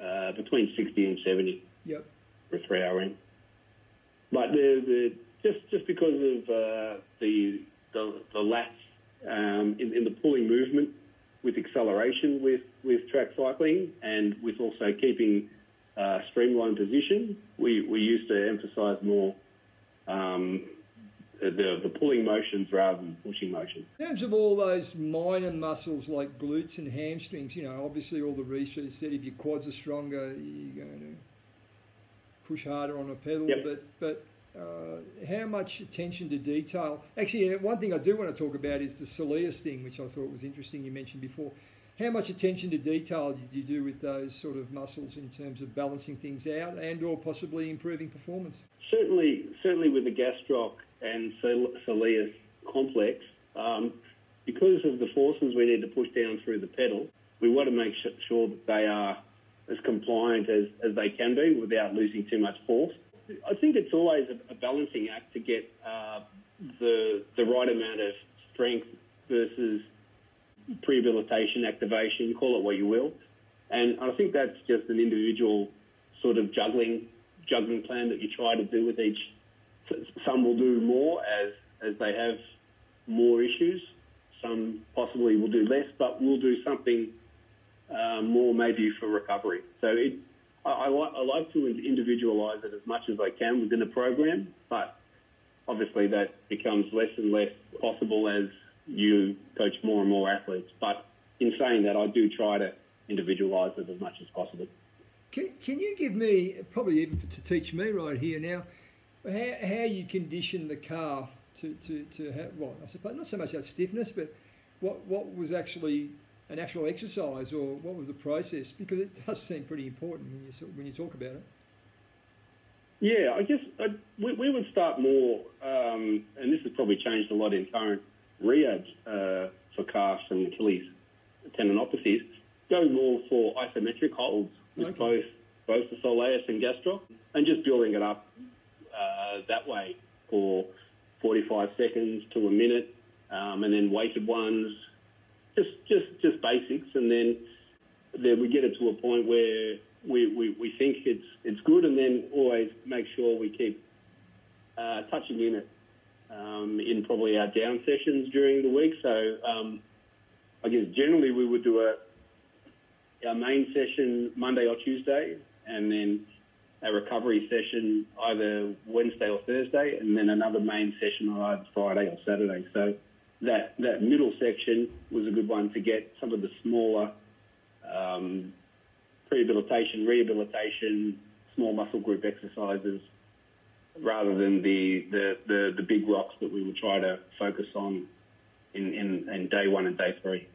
uh, between 60 and 70 Yep. for 3RM. But the, the just just because of uh, the the, the lack um, in, in the pulling movement with acceleration with, with track cycling and with also keeping uh, streamlined position, we, we used to emphasise more um, the, the pulling motions rather than pushing motions. In terms of all those minor muscles like glutes and hamstrings, you know, obviously all the research said if your quads are stronger, you're going to push harder on a pedal. Yep. But but how much attention to detail? Actually, one thing I do want to talk about is the soleus thing, which I thought was interesting. You mentioned before. How much attention to detail did you do with those sort of muscles in terms of balancing things out and or possibly improving performance? Certainly, certainly with the gastroc and sol- soleus complex, um, because of the forces we need to push down through the pedal, we want to make su- sure that they are as compliant as, as they can be without losing too much force. I think it's always a, balancing act to get uh, the the right amount of strength versus prehabilitation, activation, call it what you will. And I think that's just an individual sort of juggling juggling plan that you try to do with each. Some will do more as as they have more issues. Some possibly will do less, but will do something uh, more maybe for recovery. So it, I, I, like, I like to individualise it as much as I can within a program, but obviously that becomes less and less possible as you coach more and more athletes. But in saying that, I do try to individualise it as much as possible. Can, can you give me, probably even to teach me right here now, how, how you condition the calf to, to, to have, well, I suppose not so much that stiffness, but what, what was actually an actual exercise or what was the process? Because it does seem pretty important when you, when you talk about it. Yeah, I guess I, we, we would start more, um, and this has probably changed a lot in current rehab uh, for calves and Achilles tendinopathies. Go more for isometric holds with Okay. both both the soleus and gastro, and just building it up uh, that way for 45 seconds to a minute, um, and then weighted ones, just just just basics, and then then we get it to a point where we, we, we think it's it's good, and then always make sure we keep uh, touching in it um, in probably our down sessions during the week. So um, I guess generally we would do a our main session Monday or Tuesday, and then a recovery session either Wednesday or Thursday, and then another main session on either Friday or Saturday. So that that middle section was a good one to get some of the smaller um, rehabilitation, rehabilitation, small muscle group exercises, rather than the, the, the, the big rocks that we would try to focus on in, in, in day one and day three.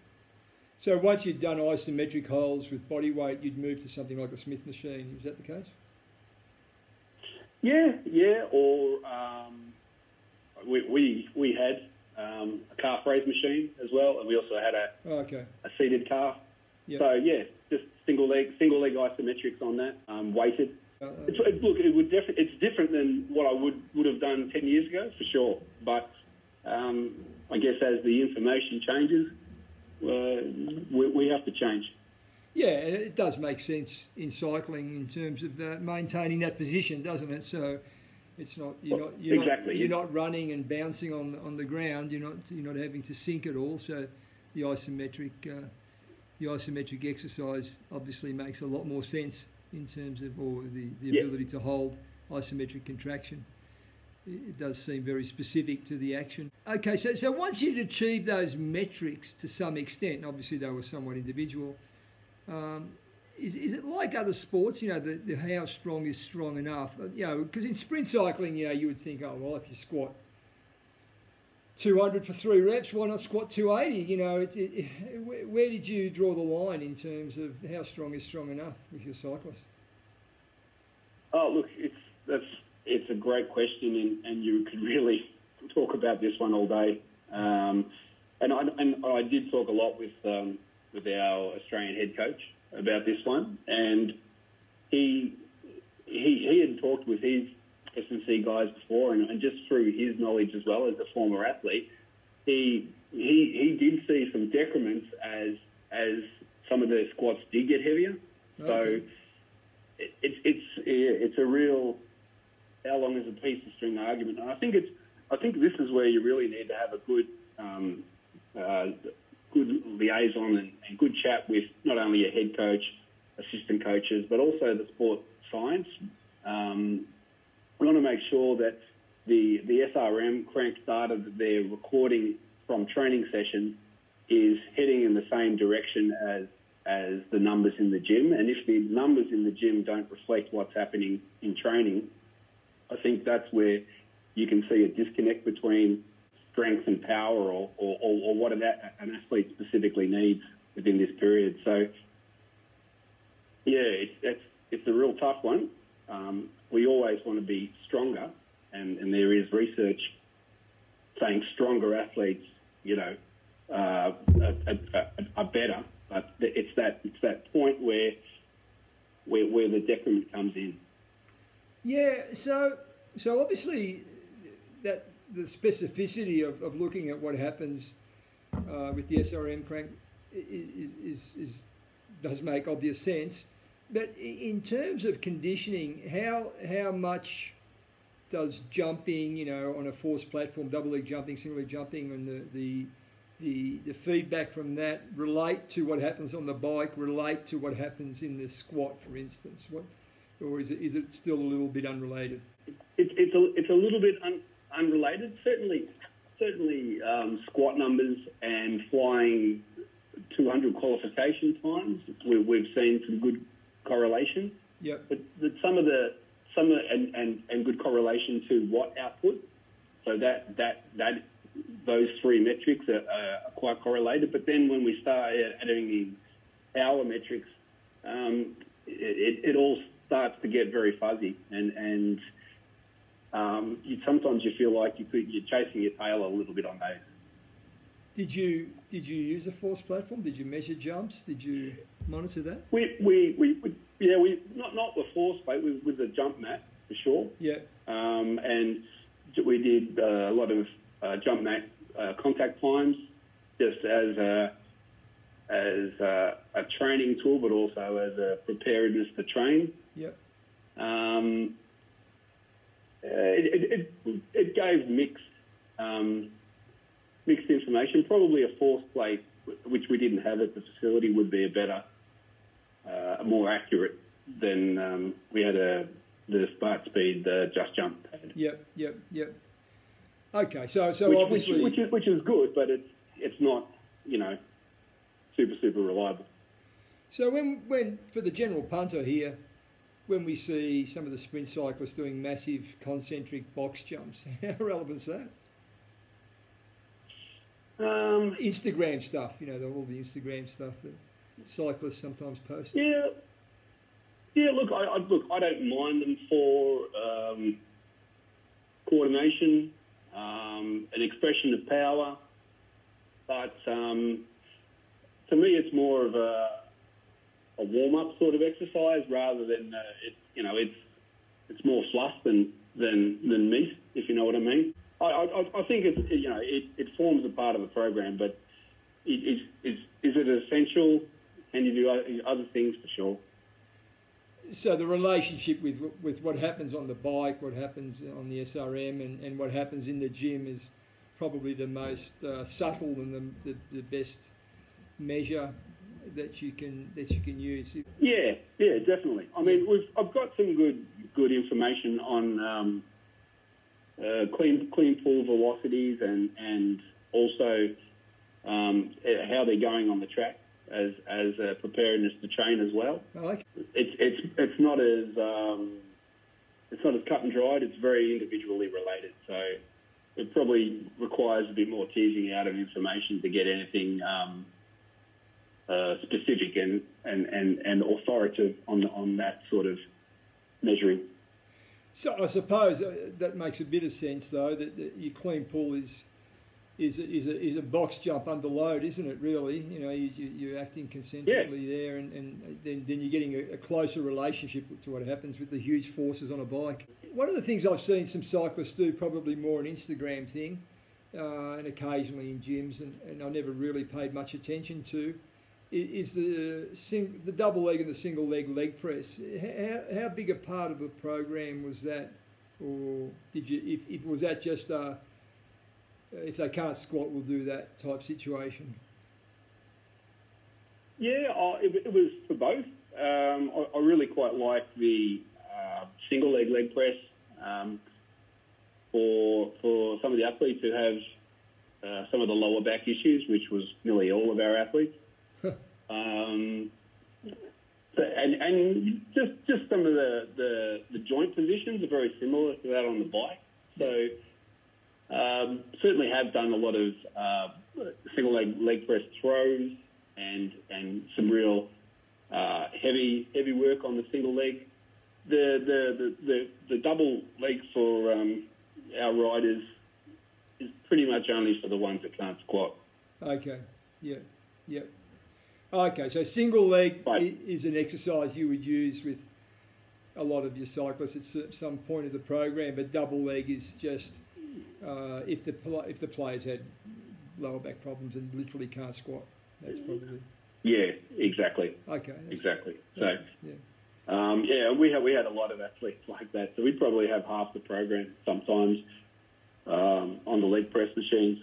So once you'd done isometric holds with body weight, you'd move to something like a Smith machine. Is that the case? Yeah, yeah. Or um, we, we we had um, a calf raise machine as well, and we also had a, Oh, okay. a seated calf. Yep. So yeah, just single leg single leg isometrics on that, um, weighted. Uh, It's, it, look, it would defi- it's different than what I would would have done ten years ago for sure. But um, I guess as the information changes, uh, we, we have to change. Yeah, it does make sense in cycling in terms of uh, maintaining that position, doesn't it? So it's not you're not you're Exactly. not, you're not running and bouncing on the, on the ground. You're not you're not having to sink at all. So the isometric uh, the isometric exercise obviously makes a lot more sense in terms of or the, the Yeah. ability to hold isometric contraction. It it does seem very specific to the action. Okay, so so once you'd achieved those metrics to some extent, obviously they were somewhat individual. Um, is, is it like other sports? You know, the, the how strong is strong enough? Uh, You know, because in sprint cycling, you know, you would think, oh well, if you squat 200 for three reps, why not squat 280? You know, it, it, where did you draw the line in terms of how strong is strong enough with your cyclists? Oh, look, it's that's it's a great question, and, and you could really talk about this one all day. Um, and I and I did talk a lot with um, with our Australian head coach about this one, and he he, he had talked with his S&C guys before, and, and just through his knowledge as well as a former athlete, he he he did see some decrements as as some of the squats did get heavier. Okay. So it, it, it's it's a real how long is a piece of string argument, and I think it's I think this is where you really need to have a good um, uh, good liaison and, and good chat with not only your head coach, assistant coaches, but also the sport science. Um, we want to make sure that the the SRM crank data that they're recording from training sessions is heading in the same direction as as the numbers in the gym. And if the numbers in the gym don't reflect what's happening in training, I think that's where you can see a disconnect between strength and power or, or, or what an, an athlete specifically needs within this period. So, yeah, it's, it's, it's a real tough one. Um, we always want to be stronger, and, and there is research saying stronger athletes, you know, uh, are, are, are better but it's that it's that point where where, where the decrement comes in. Yeah. So so obviously that the specificity of, of looking at what happens uh, with the SRM crank is, is, is, does make obvious sense. But in terms of conditioning, how how much does jumping, you know, on a force platform, double leg jumping, single leg jumping, and the, the the, the feedback from that relate to what happens on the bike, relate to what happens in the squat, for instance? What, or is it, is it still a little bit unrelated? It, it's, a, it's a little bit un, unrelated. Certainly, certainly um, squat numbers and flying 200 qualification times, we, we've seen some good correlation. Yep. But, but some of the some of, and, and, and good correlation to what output. So that that that those three metrics are, are, quite correlated. But then when we start adding in power metrics, um, it, it, all starts to get very fuzzy, and and um, you, sometimes you feel like you could, you're chasing your tail a little bit on those. Did you did you use a force platform? Did you measure jumps? Did you monitor that? We we, we, we yeah we not not the force plate with, with the jump mat for sure. Yeah. Um, and we did uh, a lot of uh, jump mat uh, contact times just as a, as a, a, training tool, but also as a preparedness to train. Yep. Um, it, it, it, gave mixed um, mixed information. Probably a force plate, which we didn't have at the facility, would be a better, uh, more accurate than um, we had a the Smart Speed uh, Just Jump pad. Yep, yep, yep. Okay, so so which, obviously, which, which, is which is good, but it's it's not you know super super reliable. So when when for the general punter here, when we see some of the sprint cyclists doing massive concentric box jumps, how relevant is that? Um, Instagram stuff, you know, the, all the Instagram stuff that cyclists sometimes post. Yeah, yeah. Look, I, I look, I don't mind them for um, coordination um, an expression of power. But um, to me, it's more of a, a warm-up sort of exercise rather than uh, it, you know it's it's more fluff than than than meat, if you know what I mean. I, I, I think it's you know it, it forms a part of the program, but is is is it essential? Can you do other things for sure? so the relationship with with what happens on the bike, what happens on the SRM, and, and what happens in the gym is probably the most uh, subtle and the, the, the, best measure that you can that you can use. Yeah, yeah, definitely. I mean, we've I've got some good good information on um, uh, clean clean pull velocities and and also um, how they're going on the track as as a preparedness to train as well. I like It's it's it's not as um, it's not as cut and dried. It's very individually related. So it probably requires a bit more teasing out of information to get anything um, uh, specific and, and, and, and authoritative on on that sort of measuring. So I suppose uh, that makes a bit of sense, though, that, that your clean pull is is a, is a, is a box jump under load, isn't it? Really, you know, you, you, are acting concentrically yeah. there, and, and then, then you're getting a, a, closer relationship to what happens with the huge forces on a bike. One of the things I've seen some cyclists do, probably more an Instagram thing, uh, and occasionally in gyms, and, and I never really paid much attention to, is the sing, the double leg and the single leg leg press. How, how big a part of the program was that, or did you? If, if was that just a if they can't squat, we'll do that type situation? Yeah, it, it, was for both. Um, I, I, really quite like the uh, single leg leg press um, for for some of the athletes who have uh, some of the lower back issues, which was nearly all of our athletes. Um, and, and just just some of the, the, the joint positions are very similar to that on the bike. So um, certainly have done a lot of uh, single leg leg press throws and and some real uh, heavy heavy work on the single leg. The the the, the, the double leg for um, our riders is pretty much only for the ones that can't squat. Okay. Yeah. Yeah. Okay. So single leg is an exercise you would use with a lot of your cyclists at some point of the program, but double leg is just uh, if the if the players had lower back problems and literally can't squat. That's probably. Yeah, exactly. Okay. Exactly. So. Yeah. Um, yeah, we had we had a lot of athletes like that, so we probably have half the program sometimes um, on the leg press machines,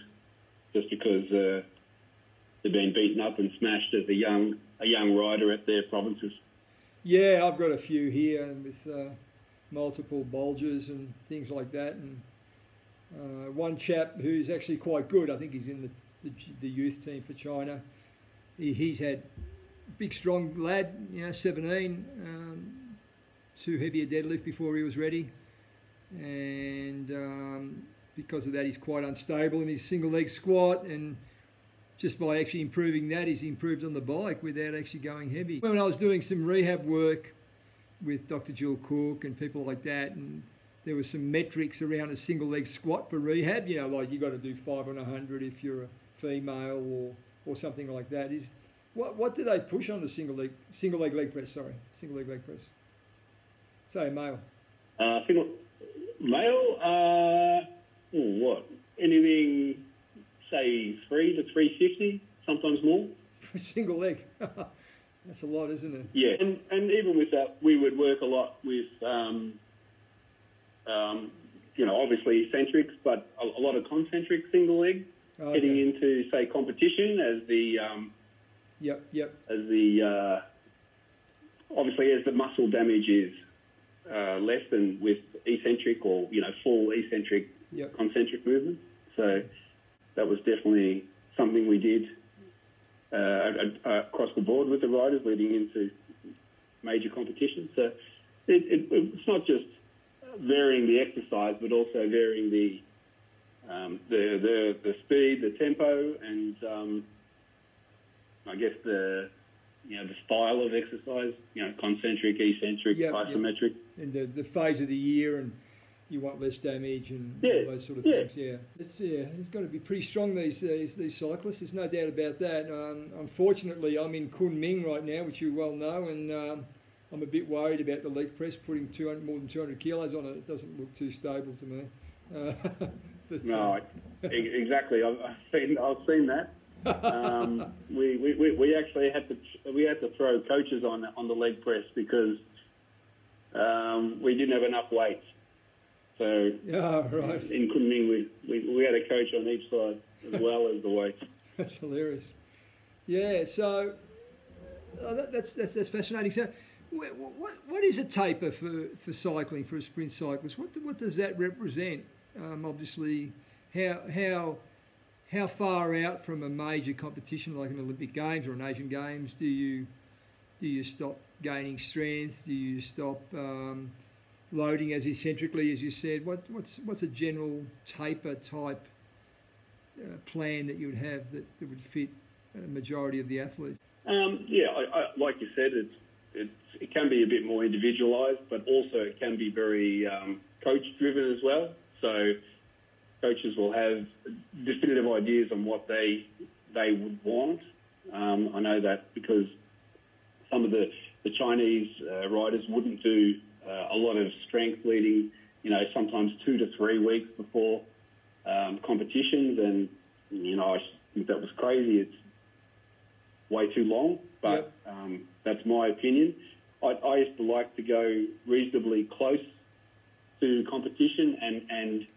just because uh, they've been beaten up and smashed as a young a young rider at their provinces. Yeah, I've got a few here with uh, multiple bulges and things like that, and uh, one chap who's actually quite good, I think he's in the, the, the youth team for China. He, he's had big, strong lad, you know, 17, um, too heavy a deadlift before he was ready. And um, because of that, he's quite unstable in his single leg squat. And just by actually improving that, he's improved on the bike without actually going heavy. When I was doing some rehab work with Dr. Jill Cook and people like that, and there were some metrics around a single leg squat for rehab. You know, like you got to do five on a hundred if you're a female or or something like that. Is what what do they push on the single leg single leg leg press? Sorry, single leg leg press. Say male. Uh, single male. Uh, what anything? Say three to three fifty, sometimes more. For single leg. That's a lot, isn't it? Yeah, and, and even with that, we would work a lot with um, um, you know, obviously eccentrics, but a, a lot of concentric single leg oh, okay. heading into, say, competition as the um, yep, yep, as the uh, obviously as the muscle damage is uh, less than with eccentric or you know full eccentric yep. concentric movement. So that was definitely something we did uh, across the board with the riders leading into major competitions. So it, it, it's not just varying the exercise, but also varying the um, the, the the speed, the tempo, and um, I guess the you know the style of exercise. You know, concentric, eccentric, yep, isometric, yep. and the, the phase of the year, and you want less damage and yeah, all those sort of yeah. things. Yeah, it's yeah, it's got to be pretty strong these days. These cyclists, there's no doubt about that. Um, unfortunately, I'm in Kunming right now, which you well know, and um, I'm a bit worried about the leg press putting 200, more than 200 kilos on it. It doesn't look too stable to me. Uh, no, uh, exactly. I've, I've, seen I've seen that. Um, we, we, we actually had to we had to throw coaches on on the leg press because um, we didn't have enough weights. So yeah, right. in Kunming, we, we, we had a coach on each side as well as the weights. That's hilarious. Yeah, so oh, that, that's, that's that's fascinating. So what, what is a taper for, for cycling for a sprint cyclist? What, what does that represent? Um, obviously, how how how far out from a major competition like an Olympic Games or an Asian Games do you do you stop gaining strength? Do you stop um, loading as eccentrically as you said? What, what's what's a general taper type uh, plan that you would have that, that would fit a majority of the athletes? Um, yeah, I, I, like you said, it's it can be a bit more individualised, but also it can be very um, coach driven as well. So coaches will have definitive ideas on what they they would want. Um, I know that because some of the the Chinese uh, riders wouldn't do a lot of strength leading, you know, sometimes two to three weeks before um, competitions, and you know, I think that was crazy. It's way too long, but yep. um, that's my opinion. I, I used to like to go reasonably close to competition and and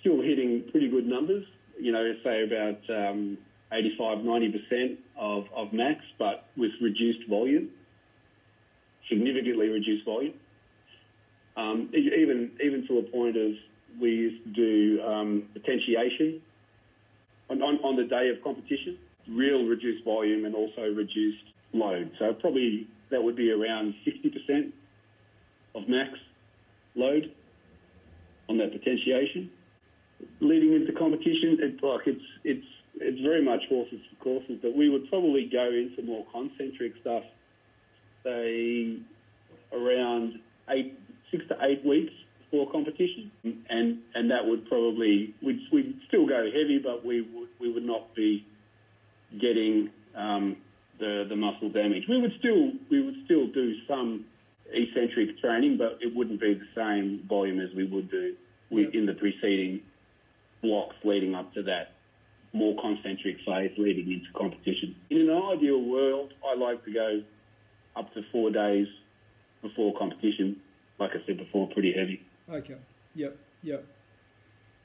still hitting pretty good numbers. You know, say about um, 85, 90% of, of max, but with reduced volume, significantly reduced volume. Um, even even to a point of we used to do um, potentiation on, on, on the day of competition, real reduced volume and also reduced load. So probably that would be around 60% of max load on that potentiation. Leading into competition, it, like it's it's it's very much horses for courses, but we would probably go into more concentric stuff, say around eight, six to eight weeks before competition, and and that would probably we'd, we'd still go heavy, but we would we would not be getting um, the the muscle damage. We would still we would still do some eccentric training, but it wouldn't be the same volume as we would do in the preceding blocks leading up to that more concentric phase leading into competition. In an ideal world, I like to go up to four days before competition. Like I said before, pretty heavy. Okay. Yep. Yep.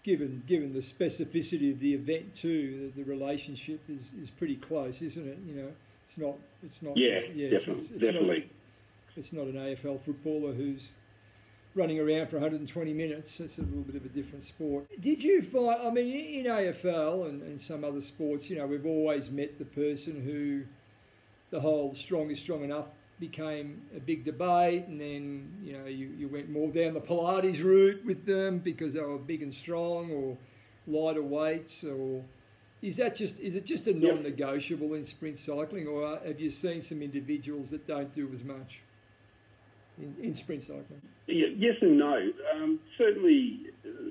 Given given the specificity of the event too, the, the relationship is, is pretty close, isn't it? You know, it's not it's not yeah, just, yeah definitely, it's, it's definitely. Not, it's not an AFL footballer who's running around for 120 minutes. It's a little bit of a different sport. Did you find, I mean, in AFL and, and some other sports, you know, we've always met the person who the whole strong is strong enough became a big debate, and then you know you, you went more down the Pilates route with them because they were big and strong, or lighter weights, or is that just is it just a non-negotiable in sprint cycling, or have you seen some individuals that don't do as much? in, in sprint cycling? yes and no. Um, certainly, uh,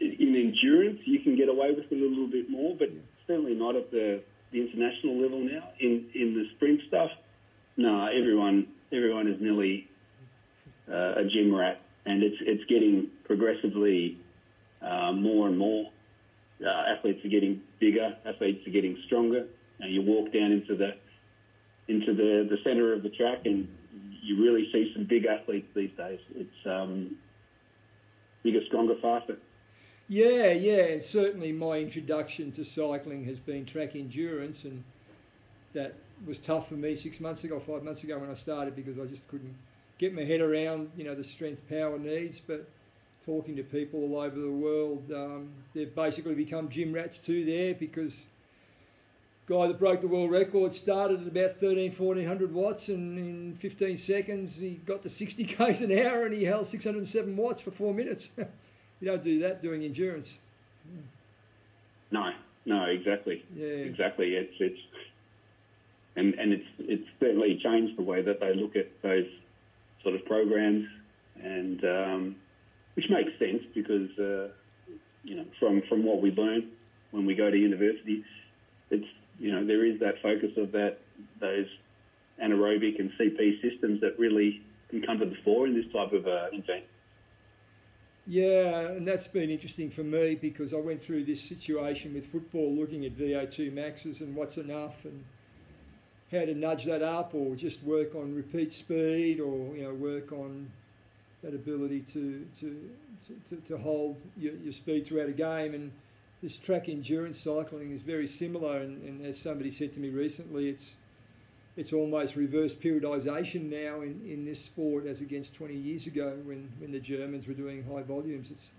in endurance, you can get away with it a little bit more, but yeah. certainly not at the, the international level now. In in the sprint stuff, no, everyone everyone is nearly uh, a gym rat, and it's it's getting progressively uh, more and more. Uh, athletes are getting bigger, athletes are getting stronger. And you walk down into the into the, the centre of the track and you really see some big athletes these days. It's um, bigger, stronger, faster. Yeah, yeah, and certainly my introduction to cycling has been track endurance, and that was tough for me six months ago, five months ago when I started because I just couldn't get my head around, you know, the strength power needs. But talking to people all over the world, um, they've basically become gym rats too there because guy that broke the world record started at about 13, 1400 watts, and in 15 seconds he got to 60 k's an hour, and he held 607 watts for four minutes. you don't do that doing endurance. No, no, exactly. Yeah, exactly. It's it's and and it's it's certainly changed the way that they look at those sort of programs, and um, which makes sense because uh, you know from from what we learn when we go to university, it's you know, there is that focus of that those anaerobic and CP systems that really can come to the fore in this type of uh, event. Yeah, and that's been interesting for me because I went through this situation with football, looking at VO2 maxes and what's enough and how to nudge that up, or just work on repeat speed, or you know, work on that ability to to to, to hold your, your speed throughout a game and this track endurance cycling is very similar, and, and, as somebody said to me recently, it's it's almost reverse periodisation now in, in this sport as against 20 years ago when, when the Germans were doing high volumes. It's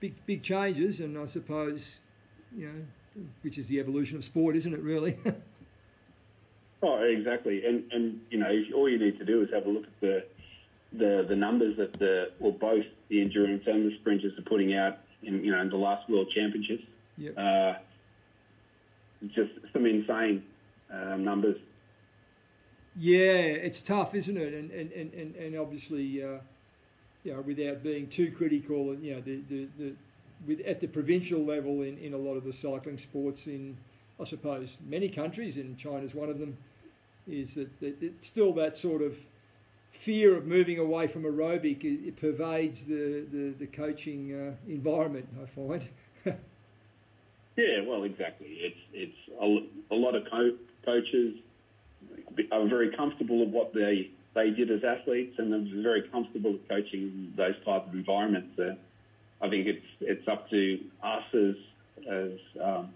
big big changes, and I suppose you know, which is the evolution of sport, isn't it? Really. oh, exactly, and and you know, all you need to do is have a look at the the the numbers that the well both the endurance and the sprinters are putting out in you know in the last World Championships. Yep. Uh, just some insane um, numbers. Yeah, it's tough, isn't it? And and, and, and obviously, uh, you know, without being too critical, and you know, the, the, the with at the provincial level in, in a lot of the cycling sports in, I suppose, many countries, and China's one of them, is that, that it's still that sort of fear of moving away from aerobic. It, it pervades the the, the coaching uh, environment. I find. yeah, well, exactly. It's it's a, a lot of co- coaches are very comfortable with what they they did as athletes, and they're very comfortable with coaching those type of environments. Uh, I think it's it's up to us as as um,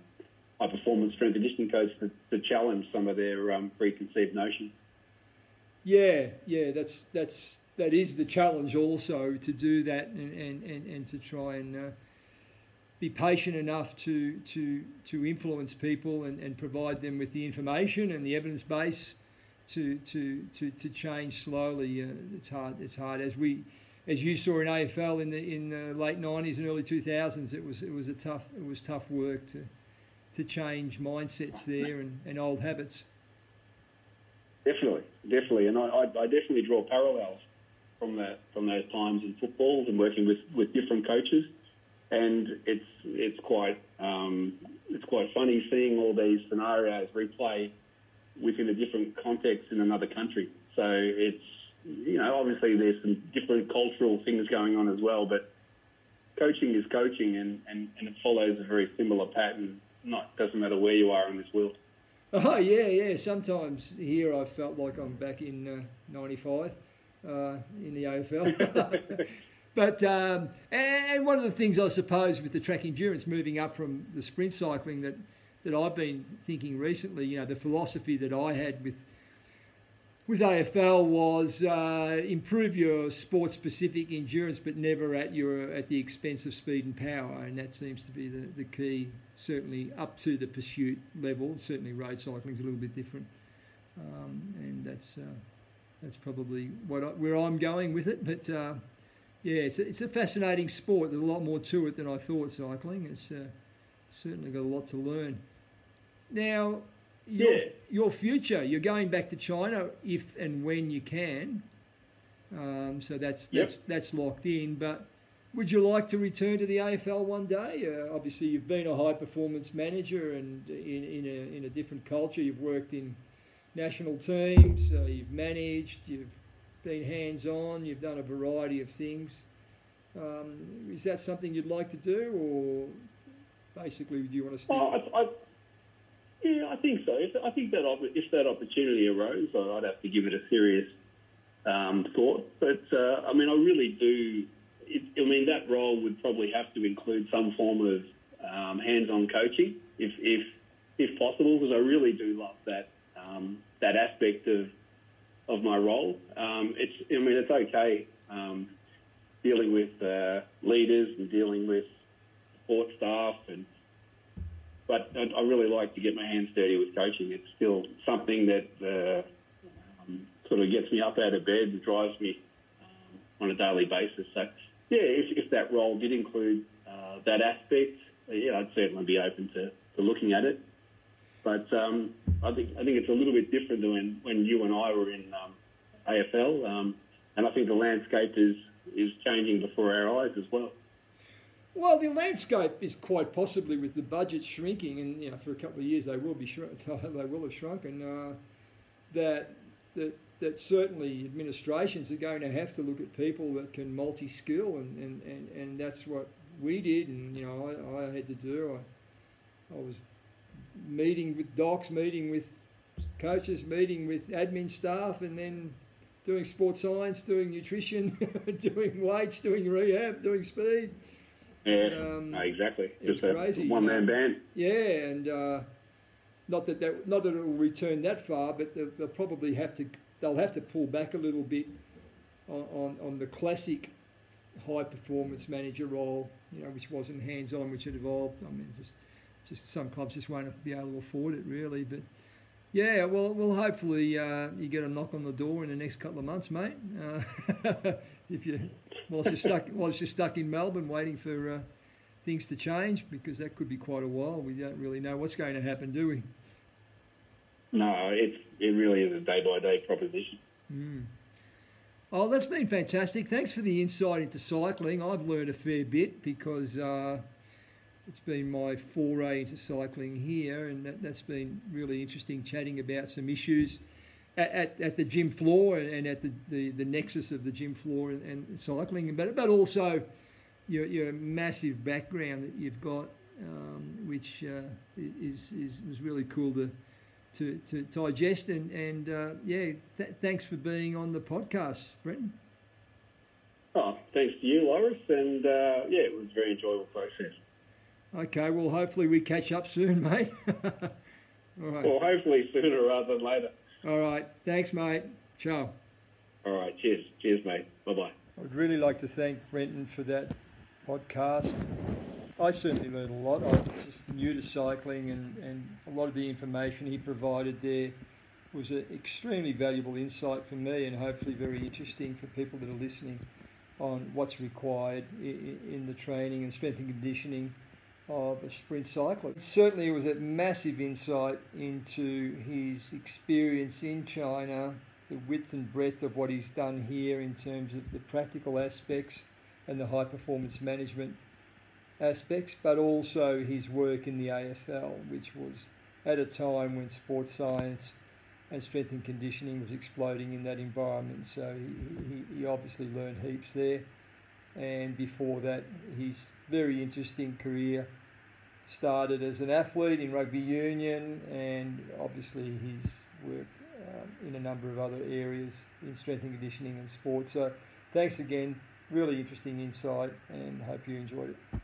high performance strength conditioning coaches to, to, challenge some of their um, preconceived notions. Yeah, yeah, that's that's that is the challenge also to do that and and, and, and to try and uh, be patient enough to to to influence people and, and provide them with the information and the evidence base to to to, to change slowly. Uh, it's hard. It's hard as we, as you saw in AFL in the in the late nineties and early two thousands. It was it was a tough it was tough work to to change mindsets there and, and old habits. Definitely, definitely, and I, I, I definitely draw parallels from that from those times in football and working with, with different coaches, and it's it's quite um, it's quite funny seeing all these scenarios replay within a different context in another country. So it's, you know, obviously there's some different cultural things going on as well, but coaching is coaching and, and, and it follows a very similar pattern. Not doesn't matter where you are in this world. Oh yeah, yeah. Sometimes here I felt like I'm back in '95 uh, uh, in the AFL. but um, and one of the things I suppose with the track endurance moving up from the sprint cycling that that I've been thinking recently. You know, the philosophy that I had with with AFL was uh, improve your sport-specific endurance, but never at your at the expense of speed and power, and that seems to be the, the key. Certainly up to the pursuit level. Certainly road cycling is a little bit different, um, and that's uh, that's probably what I, where I'm going with it. But uh, yeah, it's a, it's a fascinating sport. There's a lot more to it than I thought. Cycling. It's uh, certainly got a lot to learn. Now, your, yeah. your future, you're going back to China if and when you can. Um, so that's yep. that's that's locked in. But would you like to return to the AFL one day? Uh, obviously, you've been a high performance manager and in, in, a, in a different culture. You've worked in national teams, uh, you've managed, you've been hands on, you've done a variety of things. Um, is that something you'd like to do, or basically do you want to stay? Oh, I, I, yeah, I think so. If, I think that if that opportunity arose, I'd have to give it a serious um, thought. But uh, I mean, I really do. It, I mean, that role would probably have to include some form of um, hands-on coaching, if if if possible, because I really do love that um, that aspect of of my role. Um, it's I mean, it's okay um, dealing with uh, leaders and dealing with support staff and but I really like to get my hands dirty with coaching. It's still something that uh, um, sort of gets me up out of bed and drives me um, on a daily basis. So, yeah, if, if that role did include uh, that aspect, uh, yeah, I'd certainly be open to, to looking at it. But um, I think I think it's a little bit different than when, when you and I were in um, AFL, um, and I think the landscape is is changing before our eyes as well. Well, the landscape is quite possibly with the budget shrinking, and you know, for a couple of years they will be they will have shrunken. Uh, that that that certainly administrations are going to have to look at people that can multi-skill, and, and, and, and that's what we did, and you know, I, I had to do. I, I was meeting with docs, meeting with coaches, meeting with admin staff, and then doing sports science, doing nutrition, doing weights, doing rehab, doing speed yeah, um, exactly. Just a crazy, one man band. Yeah, and uh, not that, that not that it will return that far, but they'll, they'll, probably have to they'll have to pull back a little bit on, on, on the classic high performance manager role, you know, which wasn't hands on, which had evolved. I mean, just just some clubs just won't be able to afford it really, but. Yeah, well, well, hopefully uh, you get a knock on the door in the next couple of months, mate. Uh, if you whilst you're stuck whilst you're stuck in Melbourne waiting for uh, things to change, because that could be quite a while. We don't really know what's going to happen, do we? No, it's it really is a day by day proposition. Mm. Oh, that's been fantastic. Thanks for the insight into cycling. I've learned a fair bit because uh, it's been my foray into cycling here, and that, has been really interesting chatting about some issues at, at, at the gym floor and, at the, the, the, nexus of the gym floor and, and cycling, but, but also your, your massive background that you've got, um, which uh, is, is was really cool to to, to digest. And, and uh, yeah, th- thanks for being on the podcast, Brenton. Oh, thanks to you, Loris. And uh, yeah, it was a very enjoyable process. Okay, well, hopefully we catch up soon, mate. All right. Well, hopefully sooner rather than later. All right. Thanks, mate. Ciao. All right. Cheers. Cheers, mate. Bye bye. I'd really like to thank Brenton for that podcast. I certainly learned a lot. I was just new to cycling, and, and a lot of the information he provided there was an extremely valuable insight for me, and hopefully very interesting for people that are listening on what's required in, in the training and strength and conditioning of a sprint cyclist. Certainly, it was a massive insight into his experience in China, the width and breadth of what he's done here in terms of the practical aspects and the high performance management aspects, but also his work in the AFL, which was at a time when sports science and strength and conditioning was exploding in that environment. So he, he, he obviously learned heaps there. And before that, his very interesting career started as an athlete in rugby union, and obviously he's worked um, in a number of other areas in strength and conditioning and sport. So thanks again, really interesting insight, and hope you enjoyed it.